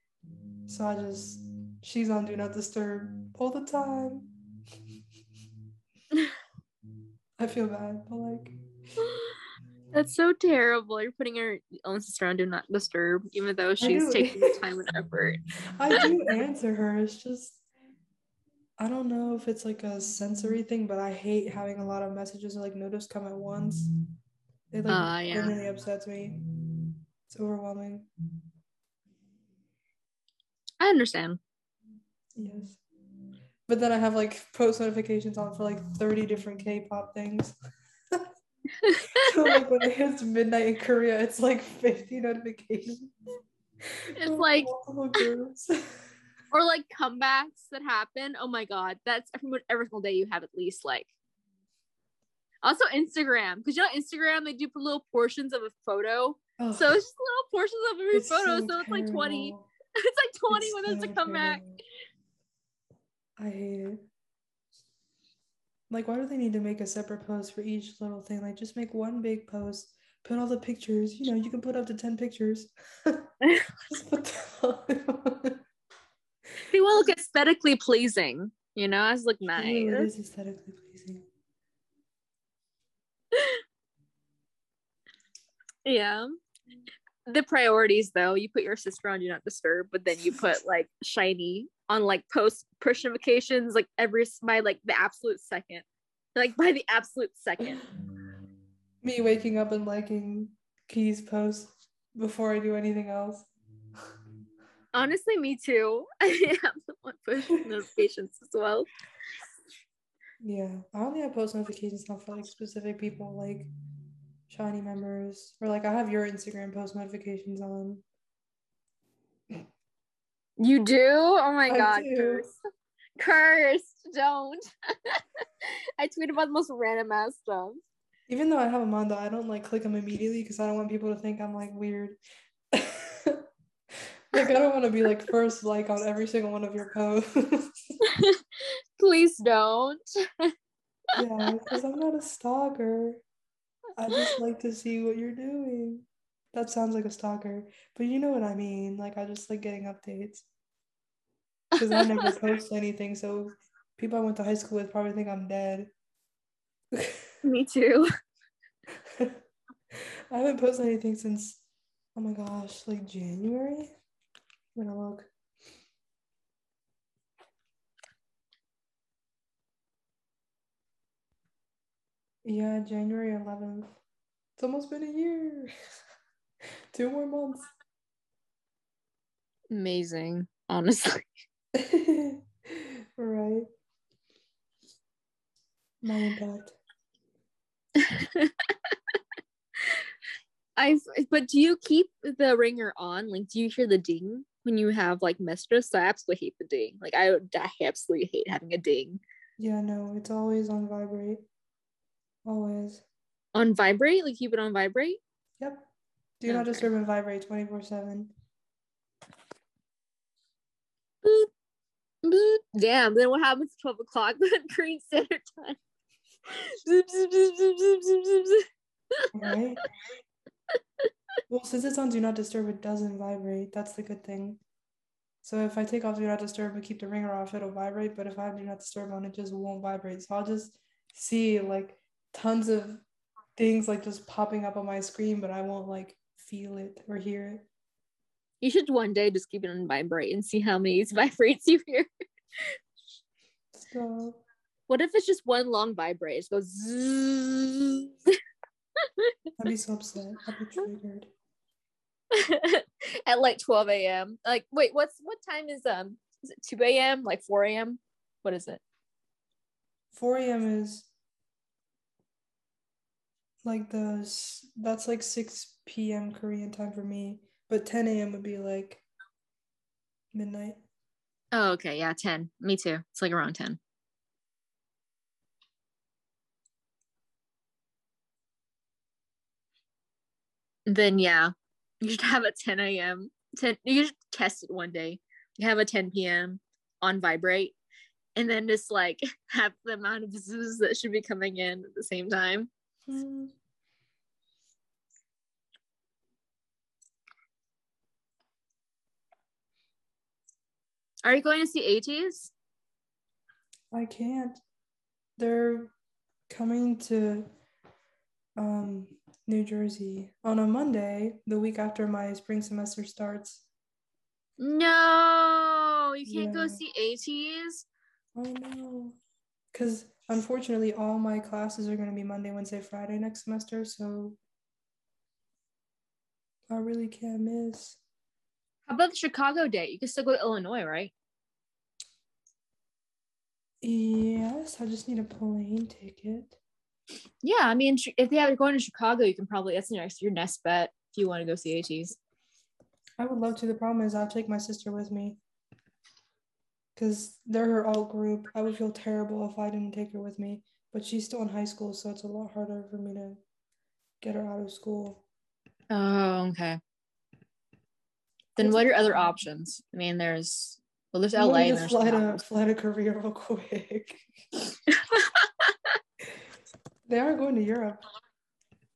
Speaker 2: So I just she's on do not disturb all the time. I feel bad, but like
Speaker 1: that's so terrible. You're putting your own sister on do not disturb, even though she's taking the time and effort.
Speaker 2: I do answer her. It's just I don't know if it's like a sensory thing, but I hate having a lot of messages or like notice come at once. It like uh, yeah. really upsets me. It's overwhelming.
Speaker 1: I understand.
Speaker 2: Yes. But then I have like post notifications on for like 30 different K-pop things. so like when it hits midnight in Korea, it's like 50 notifications.
Speaker 1: It's like or like comebacks that happen. Oh my god, that's every every single day you have at least like also Instagram, because you know Instagram they do put little portions of a photo. Oh, so it's just little portions of every photo. So, so it's like 20. It's like 20 it's when there's so a comeback.
Speaker 2: I hate it. Like, why do they need to make a separate post for each little thing? Like, just make one big post, put all the pictures. You know, you can put up to 10 pictures. just put
Speaker 1: them They will look aesthetically pleasing, you know, as look nice. It is aesthetically pleasing. yeah. The priorities though, you put your sister on do not disturb, but then you put like SHINee on like post push notifications like every by like the absolute second. Like by the absolute second.
Speaker 2: Me waking up and liking Key's post before I do anything else.
Speaker 1: Honestly, me too. I have one push notifications as well.
Speaker 2: Yeah, I only have post notifications not for like specific people, like SHINee members, or like I have your Instagram post notifications on.
Speaker 1: You do? Oh my I god, cursed. cursed. don't. I tweet about the most random ass stuff.
Speaker 2: Even though I have them on, though, I don't like click them immediately because I don't want people to think I'm like weird. Like I don't want to be like first like on every single one of your posts.
Speaker 1: Please don't.
Speaker 2: yeah, because I'm not a stalker. I just like to see what you're doing. That sounds like a stalker, but you know what I mean. Like I just like getting updates because I never post anything, so people I went to high school with probably think I'm dead.
Speaker 1: Me too.
Speaker 2: I haven't posted anything since oh my gosh, like January. I'm gonna look. Yeah, January 11th. It's almost been a year. Two more months.
Speaker 1: Amazing, honestly.
Speaker 2: right. My God.
Speaker 1: I've but do you keep the ringer on? Like, do you hear the ding when you have like mistress? I absolutely hate the ding. Like, I, I absolutely hate having a ding.
Speaker 2: Yeah, no, it's always on vibrate. Always.
Speaker 1: On vibrate? Like, keep it on vibrate?
Speaker 2: Yep. Do not disturb and vibrate 24 7.
Speaker 1: Boop, boop. Damn, then what happens at 12 o'clock on Korean Standard Time?
Speaker 2: right? well, since it's on Do Not Disturb, it doesn't vibrate. That's the good thing. So if I take off Do Not Disturb and keep the ringer off, it'll vibrate. But if I have Do Not Disturb on, it just won't vibrate. So I'll just see like tons of things like just popping up on my screen, but I won't like feel it or hear it.
Speaker 1: You should one day just keep it on vibrate and see how many vibrates you hear.
Speaker 2: Stop.
Speaker 1: What if it's just one long vibrate? It goes.
Speaker 2: I'd be so upset. I'd be triggered.
Speaker 1: At like 12 a.m. Like, wait, what's what time is um is it 2 a.m. like 4 a.m. What is it?
Speaker 2: 4 a.m. is like the that's like 6 p.m. Korean time for me, but 10 a.m. would be like midnight.
Speaker 1: Oh, okay, yeah, 10. Me too. It's like around 10. Then yeah, you should have a 10 a.m. 10 you should test it one day. You have a 10 p.m. on vibrate and then just like have the amount of zoos that should be coming in at the same time.
Speaker 2: Mm.
Speaker 1: Are you going to see ATEEZ?
Speaker 2: I can't. They're coming to um, New Jersey on a Monday, the week after my spring semester starts.
Speaker 1: No, you can't
Speaker 2: Yeah.
Speaker 1: go see ATEEZ.
Speaker 2: I know. Because unfortunately, all my classes are going to be Monday, Wednesday, Friday next semester. So I really can't miss.
Speaker 1: How about the Chicago date? You can still go to Illinois, right?
Speaker 2: Yes, I just need a plane ticket.
Speaker 1: Yeah, I mean, if they have going to Chicago, you can probably that's your next your nest bet if you want to go see ATEEZ.
Speaker 2: I would love to. The problem is, I'll take my sister with me because they're her alt group. I would feel terrible if I didn't take her with me, but she's still in high school, so it's a lot harder for me to get her out of school.
Speaker 1: Oh, okay. Then
Speaker 2: It's
Speaker 1: what are other options? I mean, there's well, there's LA.
Speaker 2: gonna just fly to fly to Korea real quick. they are going to Europe,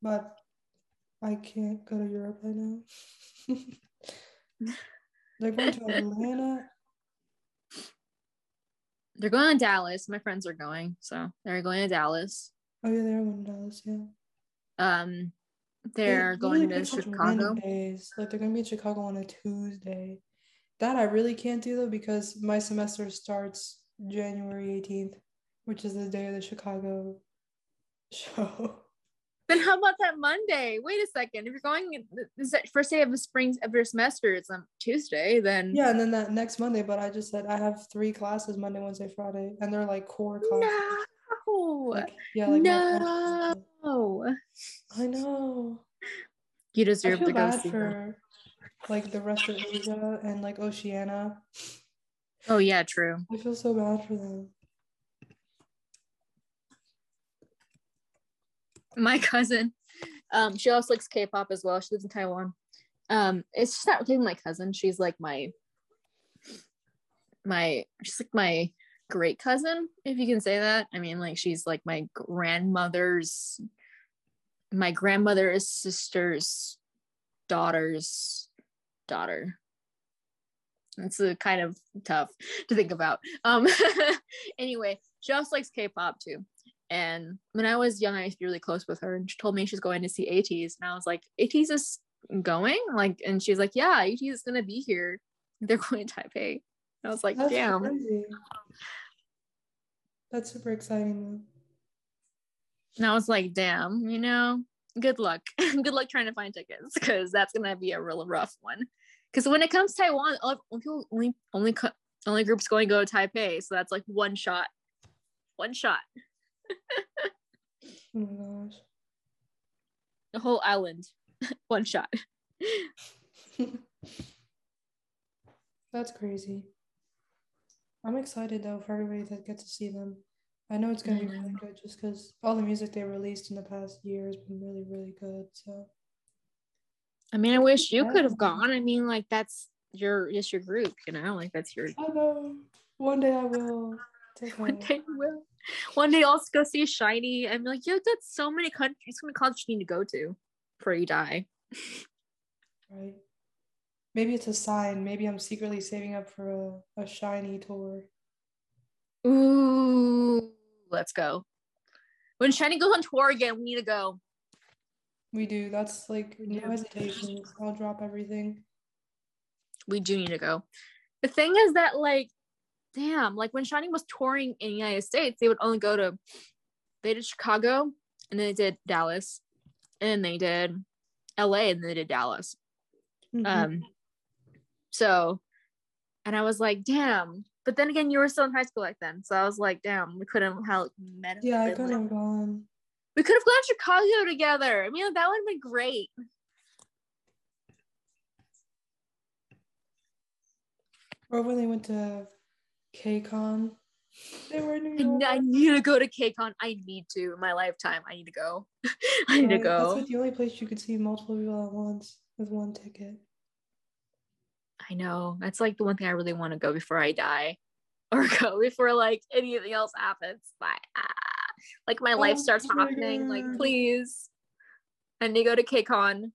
Speaker 2: but I can't go to Europe right now. They're going to Atlanta.
Speaker 1: They're going to Dallas. My friends are going, so they're going to Dallas.
Speaker 2: Oh yeah, they are going to Dallas. Yeah.
Speaker 1: Um,
Speaker 2: They
Speaker 1: they're going to Chicago.
Speaker 2: Days. Like they're gonna be in Chicago on a Tuesday. That I really can't do though because my semester starts January 18th, which is the day of the Chicago show.
Speaker 1: Then how about that Monday? Wait a second. If you're going, is that first day of the spring of your semester? It's on Tuesday. Then
Speaker 2: Yeah, and then that next Monday, but I just said I have three classes Monday, Wednesday, Friday, and they're like core classes.
Speaker 1: no,
Speaker 2: Like, yeah, like
Speaker 1: no.
Speaker 2: I know.
Speaker 1: You deserve to go see
Speaker 2: for like the rest of Asia and like Oceania.
Speaker 1: Oh yeah, true.
Speaker 2: I feel so bad for them.
Speaker 1: My cousin, um, she also likes K-pop as well. She lives in Taiwan. Um, it's just not really my cousin. She's like my my she's like my great cousin, if you can say that. I mean, like she's like my grandmother's my grandmother's sister's daughter's daughter. It's a kind of tough to think about. Um anyway, she also likes K-pop too. And when I was young, I used to be really close with her, and she told me she's going to see ATEEZ, and I was like, ATEEZ is going? Like, and she's like, yeah, ATEEZ is gonna be here. They're going to Taipei. And I was like,
Speaker 2: That's
Speaker 1: damn.
Speaker 2: crazy. That's super exciting.
Speaker 1: And I was like, damn, you know, good luck. good luck trying to find tickets because that's gonna be a real rough one. Because when it comes to Taiwan, people only only only groups going to go to Taipei, so that's like one shot, one shot.
Speaker 2: Oh my gosh.
Speaker 1: The whole island, one shot.
Speaker 2: That's crazy. I'm excited though for everybody that gets to see them. I know it's gonna be really good just because all the music they released in the past year has been really, really good. So
Speaker 1: I mean, I wish you could have gone. I mean, like that's your just your group, you know, like that's your
Speaker 2: I know one day I will.
Speaker 1: One day you will. One day I'll go see SHINee and be like, yo, that's so many countries, so many countries you need to go to before you die.
Speaker 2: Right. Maybe it's a sign. Maybe I'm secretly saving up for a, a SHINee tour.
Speaker 1: Ooh, let's go. When SHINee goes on tour again, we need to go.
Speaker 2: We do. That's like no hesitation. I'll drop everything.
Speaker 1: We do need to go. The thing is that, like, damn, like when SHINee was touring in the United States, they would only go to, they did Chicago and then they did Dallas and then they did LA and then they did Dallas.
Speaker 2: Mhm.
Speaker 1: Um, so, and I was like, damn. But then again, you were still in high school back then, so I was like, damn, we couldn't have met.
Speaker 2: yeah, I could have gone.
Speaker 1: we could have gone to Chicago together. I mean, that would have been great.
Speaker 2: Or when they went to KCON. They were in
Speaker 1: I,
Speaker 2: New York.
Speaker 1: I need to go to KCON. I need to in my lifetime. I need to go. I need to
Speaker 2: That's
Speaker 1: go.
Speaker 2: like the only place you could see multiple people at once with one ticket.
Speaker 1: I know. That's like the one thing I really want to go before I die, or go before like anything else happens. But ah, like my life
Speaker 2: Oh
Speaker 1: starts
Speaker 2: my
Speaker 1: happening. Like please, I need to go to KCON.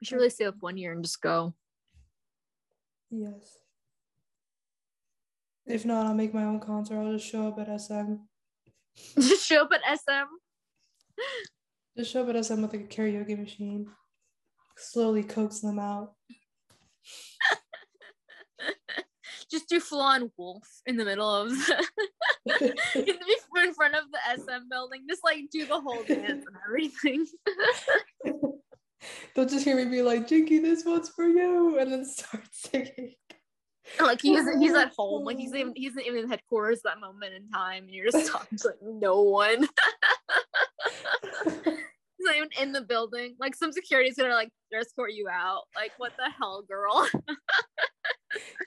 Speaker 1: We should really save up one year and just go.
Speaker 2: Yes. If not, I'll make my own concert. I'll just show up at SM.
Speaker 1: just show up at SM.
Speaker 2: Just show up at SM with like a karaoke machine. Slowly coax them out.
Speaker 1: just do full on wolf in the middle of the, in front of the SM building. Just like do the whole dance and everything.
Speaker 2: They'll just hear me be like, Jinki, this one's for you, and then start singing.
Speaker 1: like he's he's at home, like he's even he's even in headquarters at that moment in time, and you're just talking to like no one. he's not even in the building. Like some security's gonna like escort you out. Like what the hell, girl?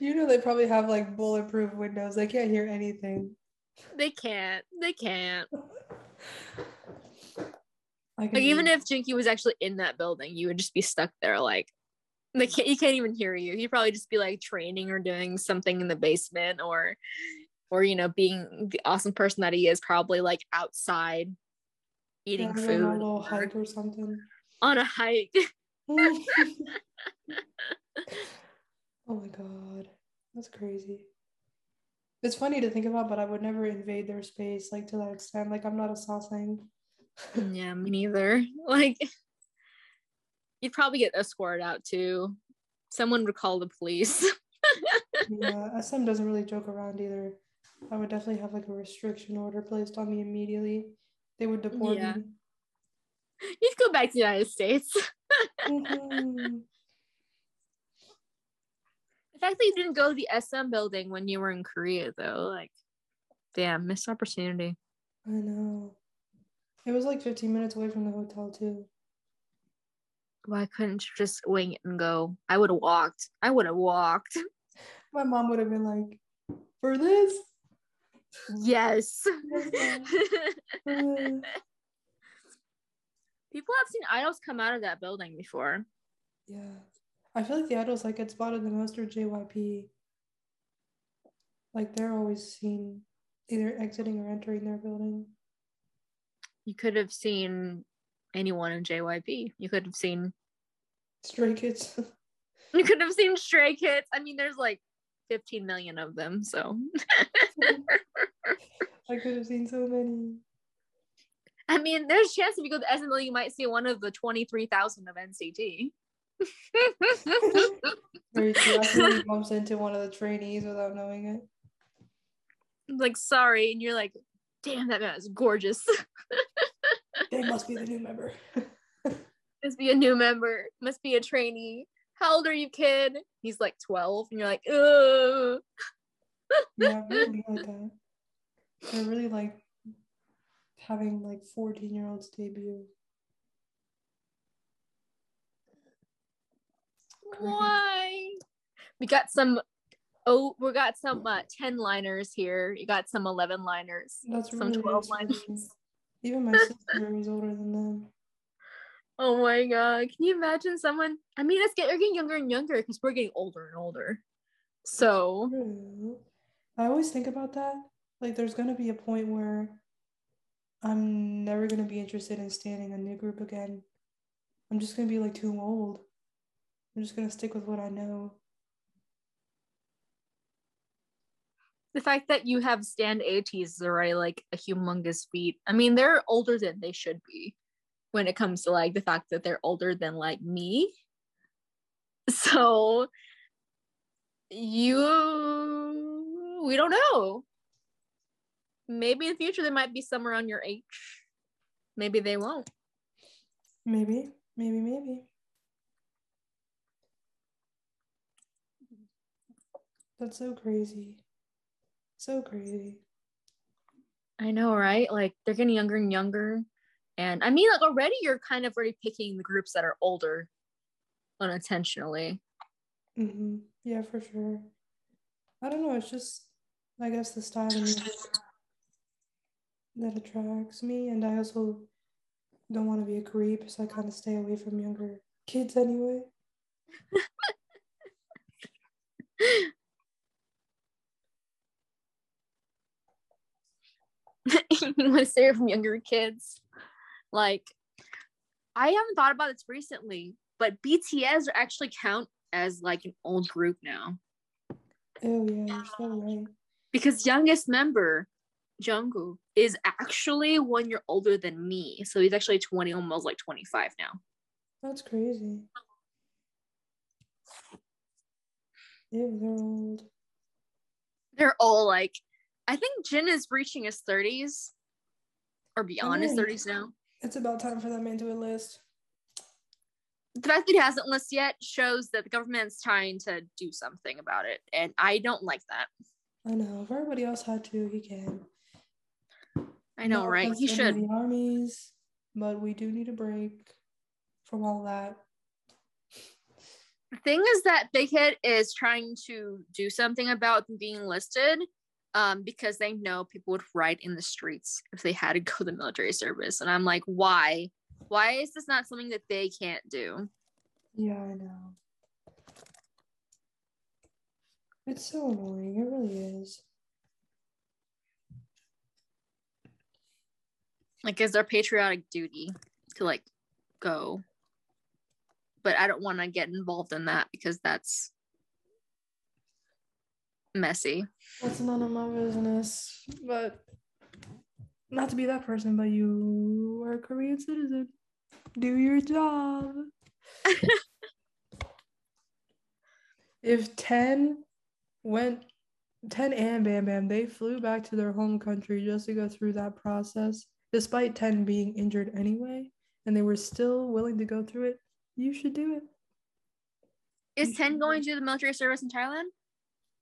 Speaker 2: You know they probably have like bulletproof windows. They can't hear anything.
Speaker 1: they can't. They can't.
Speaker 2: Can
Speaker 1: Like even if Jinki was actually in that building, you would just be stuck there. Like can't. He can't even hear you. He'd probably just be like training or doing something in the basement, or or you know being the awesome person that he is, probably like outside eating
Speaker 2: Yeah,
Speaker 1: food
Speaker 2: on a little
Speaker 1: or
Speaker 2: hike or something.
Speaker 1: on a hike.
Speaker 2: oh my god, that's crazy. It's funny to think about, but I would never invade their space like to that extent. Like I'm not a sasaeng.
Speaker 1: Yeah, me neither. Like you'd probably get escorted out too. Someone would call the police.
Speaker 2: yeah, SM doesn't really joke around either. I would definitely have like a restriction order placed on me immediately. They would deport
Speaker 1: Yeah.
Speaker 2: me.
Speaker 1: You'd go back to the United States.
Speaker 2: Mhm.
Speaker 1: The fact that you didn't go to the SM building when you were in Korea, though, like, damn, missed opportunity.
Speaker 2: I know. It was like 15 minutes away from the hotel too.
Speaker 1: Why couldn't you just wing it and go? I would have walked. I would have walked.
Speaker 2: My mom would have been like, "For this,
Speaker 1: Yes. People have seen idols come out of that building before.
Speaker 2: yeah. I feel like the idols like get spotted the most are JYP. Like they're always seen either exiting or entering their building.
Speaker 1: You could have seen anyone in JYP. You could have seen
Speaker 2: Stray Kids.
Speaker 1: you could have seen Stray Kids. I mean, there's like 15 million of them, so
Speaker 2: I could have seen so many.
Speaker 1: I mean, there's a chance if you go to SML, you might see one of the 23,000 of NCT.
Speaker 2: Very true. I he bumps into one of the trainees without knowing it.
Speaker 1: like, sorry, and you're like, damn, that man is gorgeous.
Speaker 2: They must be the new member.
Speaker 1: Must be a new member. Must be a trainee. How old are you, kid? He's like 12, and you're like, ugh.
Speaker 2: yeah, I really like that. I really like having like 14 year olds debut.
Speaker 1: Why? We got some. Oh, we got some uh, 10 liners here. You got some 11 liners.
Speaker 2: That's
Speaker 1: Some
Speaker 2: really
Speaker 1: 12 liners.
Speaker 2: Even my sister is older than them.
Speaker 1: Oh my god. Can you imagine someone? I mean, it's get, getting younger and younger because we're getting older and older. So,
Speaker 2: I always think about that. Like, there's going to be a point where I'm never going to be interested in standing a new group again. I'm just going to be like too old. I'm just going to stick with what I know.
Speaker 1: The fact that you have stand ATEEZ is already like a humongous feat. I mean, they're older than they should be when it comes to like the fact that they're older than like me. So you we don't know. Maybe in the future they might be somewhere on your age. Maybe they won't.
Speaker 2: Maybe, maybe, maybe. That's so crazy. So crazy.
Speaker 1: I know, right? Like they're getting younger and younger. And I mean, like already you're kind of already picking the groups that are older unintentionally.
Speaker 2: hmm Yeah, for sure. I don't know. It's just, I guess, the style that attracts me, and I also don't want to be a creep, so I kind of stay away from younger kids anyway.
Speaker 1: you want to from younger kids. Like, I haven't thought about this recently, but BTS actually count as like an old group now
Speaker 2: Oh yeah, so right.
Speaker 1: because youngest member Jungkook is actually one year older than me, so he's actually twenty, almost like twenty five now.
Speaker 2: That's crazy. Ew, they're old.
Speaker 1: They're all like, I think Jin is reaching his thirties or beyond his
Speaker 2: Mm.
Speaker 1: thirties now.
Speaker 2: It's about time for them into a list.
Speaker 1: the fact that he hasn't listed yet shows that the government's trying to do something about it, and I don't like that.
Speaker 2: I know. If everybody else had to, he can.
Speaker 1: I know,
Speaker 2: No
Speaker 1: right? He
Speaker 2: to
Speaker 1: should.
Speaker 2: The armies, but we do need a break from all that.
Speaker 1: The thing is that Big Hit is trying to do something about them being listed, um, because they know people would riot in the streets if they had to go to the military service, and I'm like, why? Why is this not something that they can't do?
Speaker 2: Yeah, I know. It's so annoying. It really is.
Speaker 1: Like, is their patriotic duty to like go? But I don't want to get involved in that because that's messy.
Speaker 2: That's none of my business. But not to be that person, but you are a Korean citizen. Do your job. if Ten went Ten and Bam Bam, they flew back to their home country just to go through that process, despite Ten being injured anyway, and they were still willing to go through it, you should do it.
Speaker 1: Is Ten going to the military service in Thailand?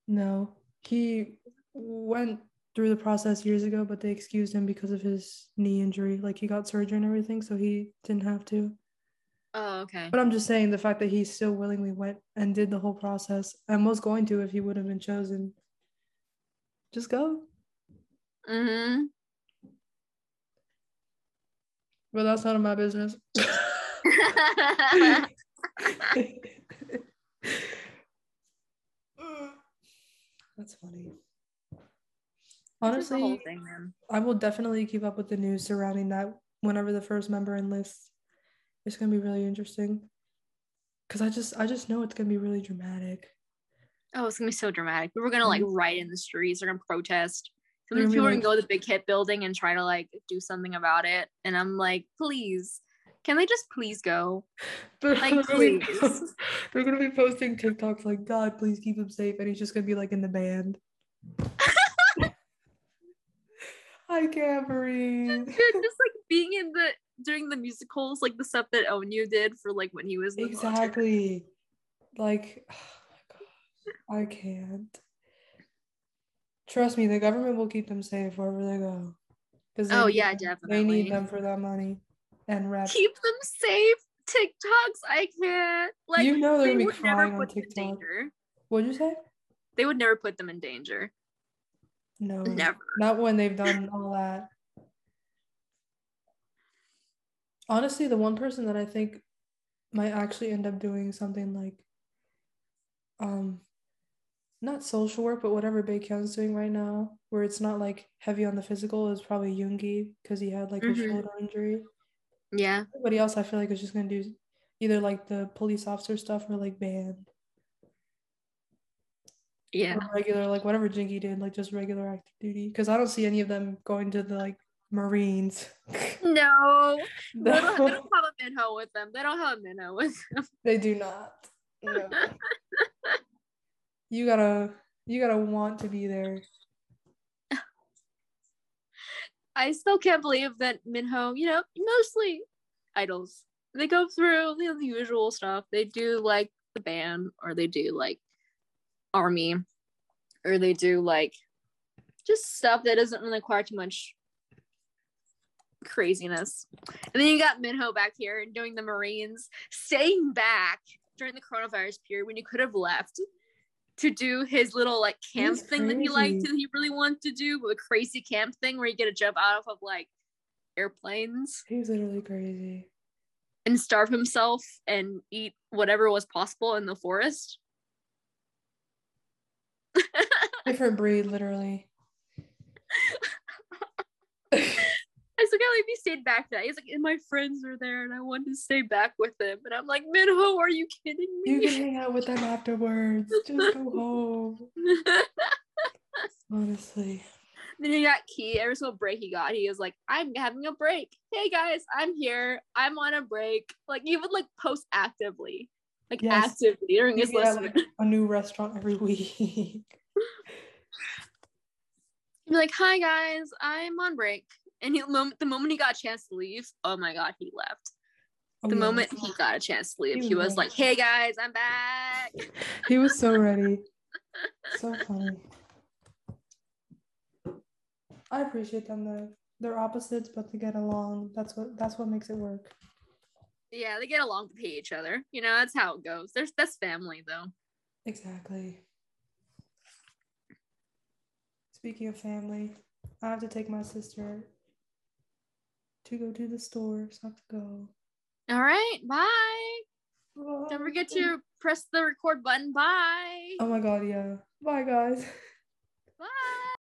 Speaker 2: No, he went through the process years ago, but they excused him because of his knee injury. Like he got surgery and everything, so he didn't have to.
Speaker 1: Oh, okay.
Speaker 2: But I'm just saying the fact that he still willingly went and did the whole process and was going to if he would have been chosen. Just go.
Speaker 1: Mm-hmm.
Speaker 2: But that's none of my business. that's funny.
Speaker 1: It's the whole
Speaker 2: Honestly,
Speaker 1: thing.
Speaker 2: I will definitely keep up with the news surrounding that whenever the first member enlists. It's gonna be really interesting. Cause I just I just know it's gonna be really dramatic.
Speaker 1: Oh, it's gonna be so dramatic. We're gonna like
Speaker 2: Mhm.
Speaker 1: riot in the streets. They're gonna protest. Some people are gonna go to the big hit building and try to like do something about it. And I'm like, please, can they just please go?
Speaker 2: They're,
Speaker 1: Like,
Speaker 2: be
Speaker 1: please.
Speaker 2: po- they're gonna be posting TikToks like, God, please keep him safe, and he's just gonna be like in the band. I can't breathe.
Speaker 1: Just like being in the during the musicals, like the stuff that Onew did for like when he was.
Speaker 2: Exactly. Like, oh I can't. Trust me, the government will keep them safe wherever they go. Because
Speaker 1: Oh, yeah, definitely.
Speaker 2: They need them for that money and rap.
Speaker 1: Keep them safe. TikToks, I can't. Like
Speaker 2: You know they're
Speaker 1: they would never put them in danger.
Speaker 2: What'd you say?
Speaker 1: They would never put them in danger.
Speaker 2: No,
Speaker 1: Never.
Speaker 2: not when they've done all that. Honestly, the one person that I think might actually end up doing something like um not social work, but whatever Baekhyun's doing right now, where it's not like heavy on the physical, is probably Yoongi because he had like a
Speaker 1: Mhm.
Speaker 2: shoulder injury.
Speaker 1: Yeah.
Speaker 2: Everybody else, I feel like is just gonna do either like the police officer stuff or like band
Speaker 1: Yeah.
Speaker 2: or regular like whatever Jinki did, like just regular active duty. Because I don't see any of them going to the like Marines.
Speaker 1: No. They don't, they
Speaker 2: no,
Speaker 1: don't have a Minho with them. They don't have a Minho with them.
Speaker 2: they do not. No. you gotta you gotta want to be there.
Speaker 1: I still can't believe that Minho, you know, mostly idols. They go through you know, the usual stuff. They do like the band, or they do like army, or they do like just stuff that doesn't really require too much craziness. And then you got Minho back here and doing the Marines, staying back during the coronavirus period when you could have left to do his little like camp
Speaker 2: He's
Speaker 1: thing that he liked
Speaker 2: crazy.
Speaker 1: that he really wanted to do, a crazy camp thing where you get to jump out of like airplanes
Speaker 2: He's literally crazy.
Speaker 1: and starve himself and eat whatever was possible in the forest.
Speaker 2: Different breed, literally.
Speaker 1: I still can't believe he stayed back that. He's like, and my friends are there and I wanted to stay back with them. And I'm like, Minho, are you kidding me?
Speaker 2: You can hang out with them afterwards. Just go home. Honestly.
Speaker 1: then you got Key. Every single break he got, he was like, I'm having a break. Hey guys, I'm here. I'm on a break. Like he would like post actively. Like
Speaker 2: Yes.
Speaker 1: actively during his
Speaker 2: He'd be at,
Speaker 1: lesson.
Speaker 2: like, a new restaurant every week.
Speaker 1: He'd be like, hi guys, I'm on break. And he the moment he got a chance to leave, oh my god, he left.
Speaker 2: Oh,
Speaker 1: the
Speaker 2: yeah.
Speaker 1: moment he got a chance to leave,
Speaker 2: He
Speaker 1: he
Speaker 2: was
Speaker 1: like, "Hey guys, I'm back."
Speaker 2: He was so ready. So funny. I appreciate them though. They're opposites, but they get along. That's what that's what makes it work.
Speaker 1: Yeah, they get along with each other. You know, that's how it goes. There's that's family though.
Speaker 2: Exactly. Speaking of family, I have to take my sister to go to the store, so I have to go.
Speaker 1: All right, bye. Don't forget to press the record button. Bye.
Speaker 2: Oh my god, yeah. Bye guys.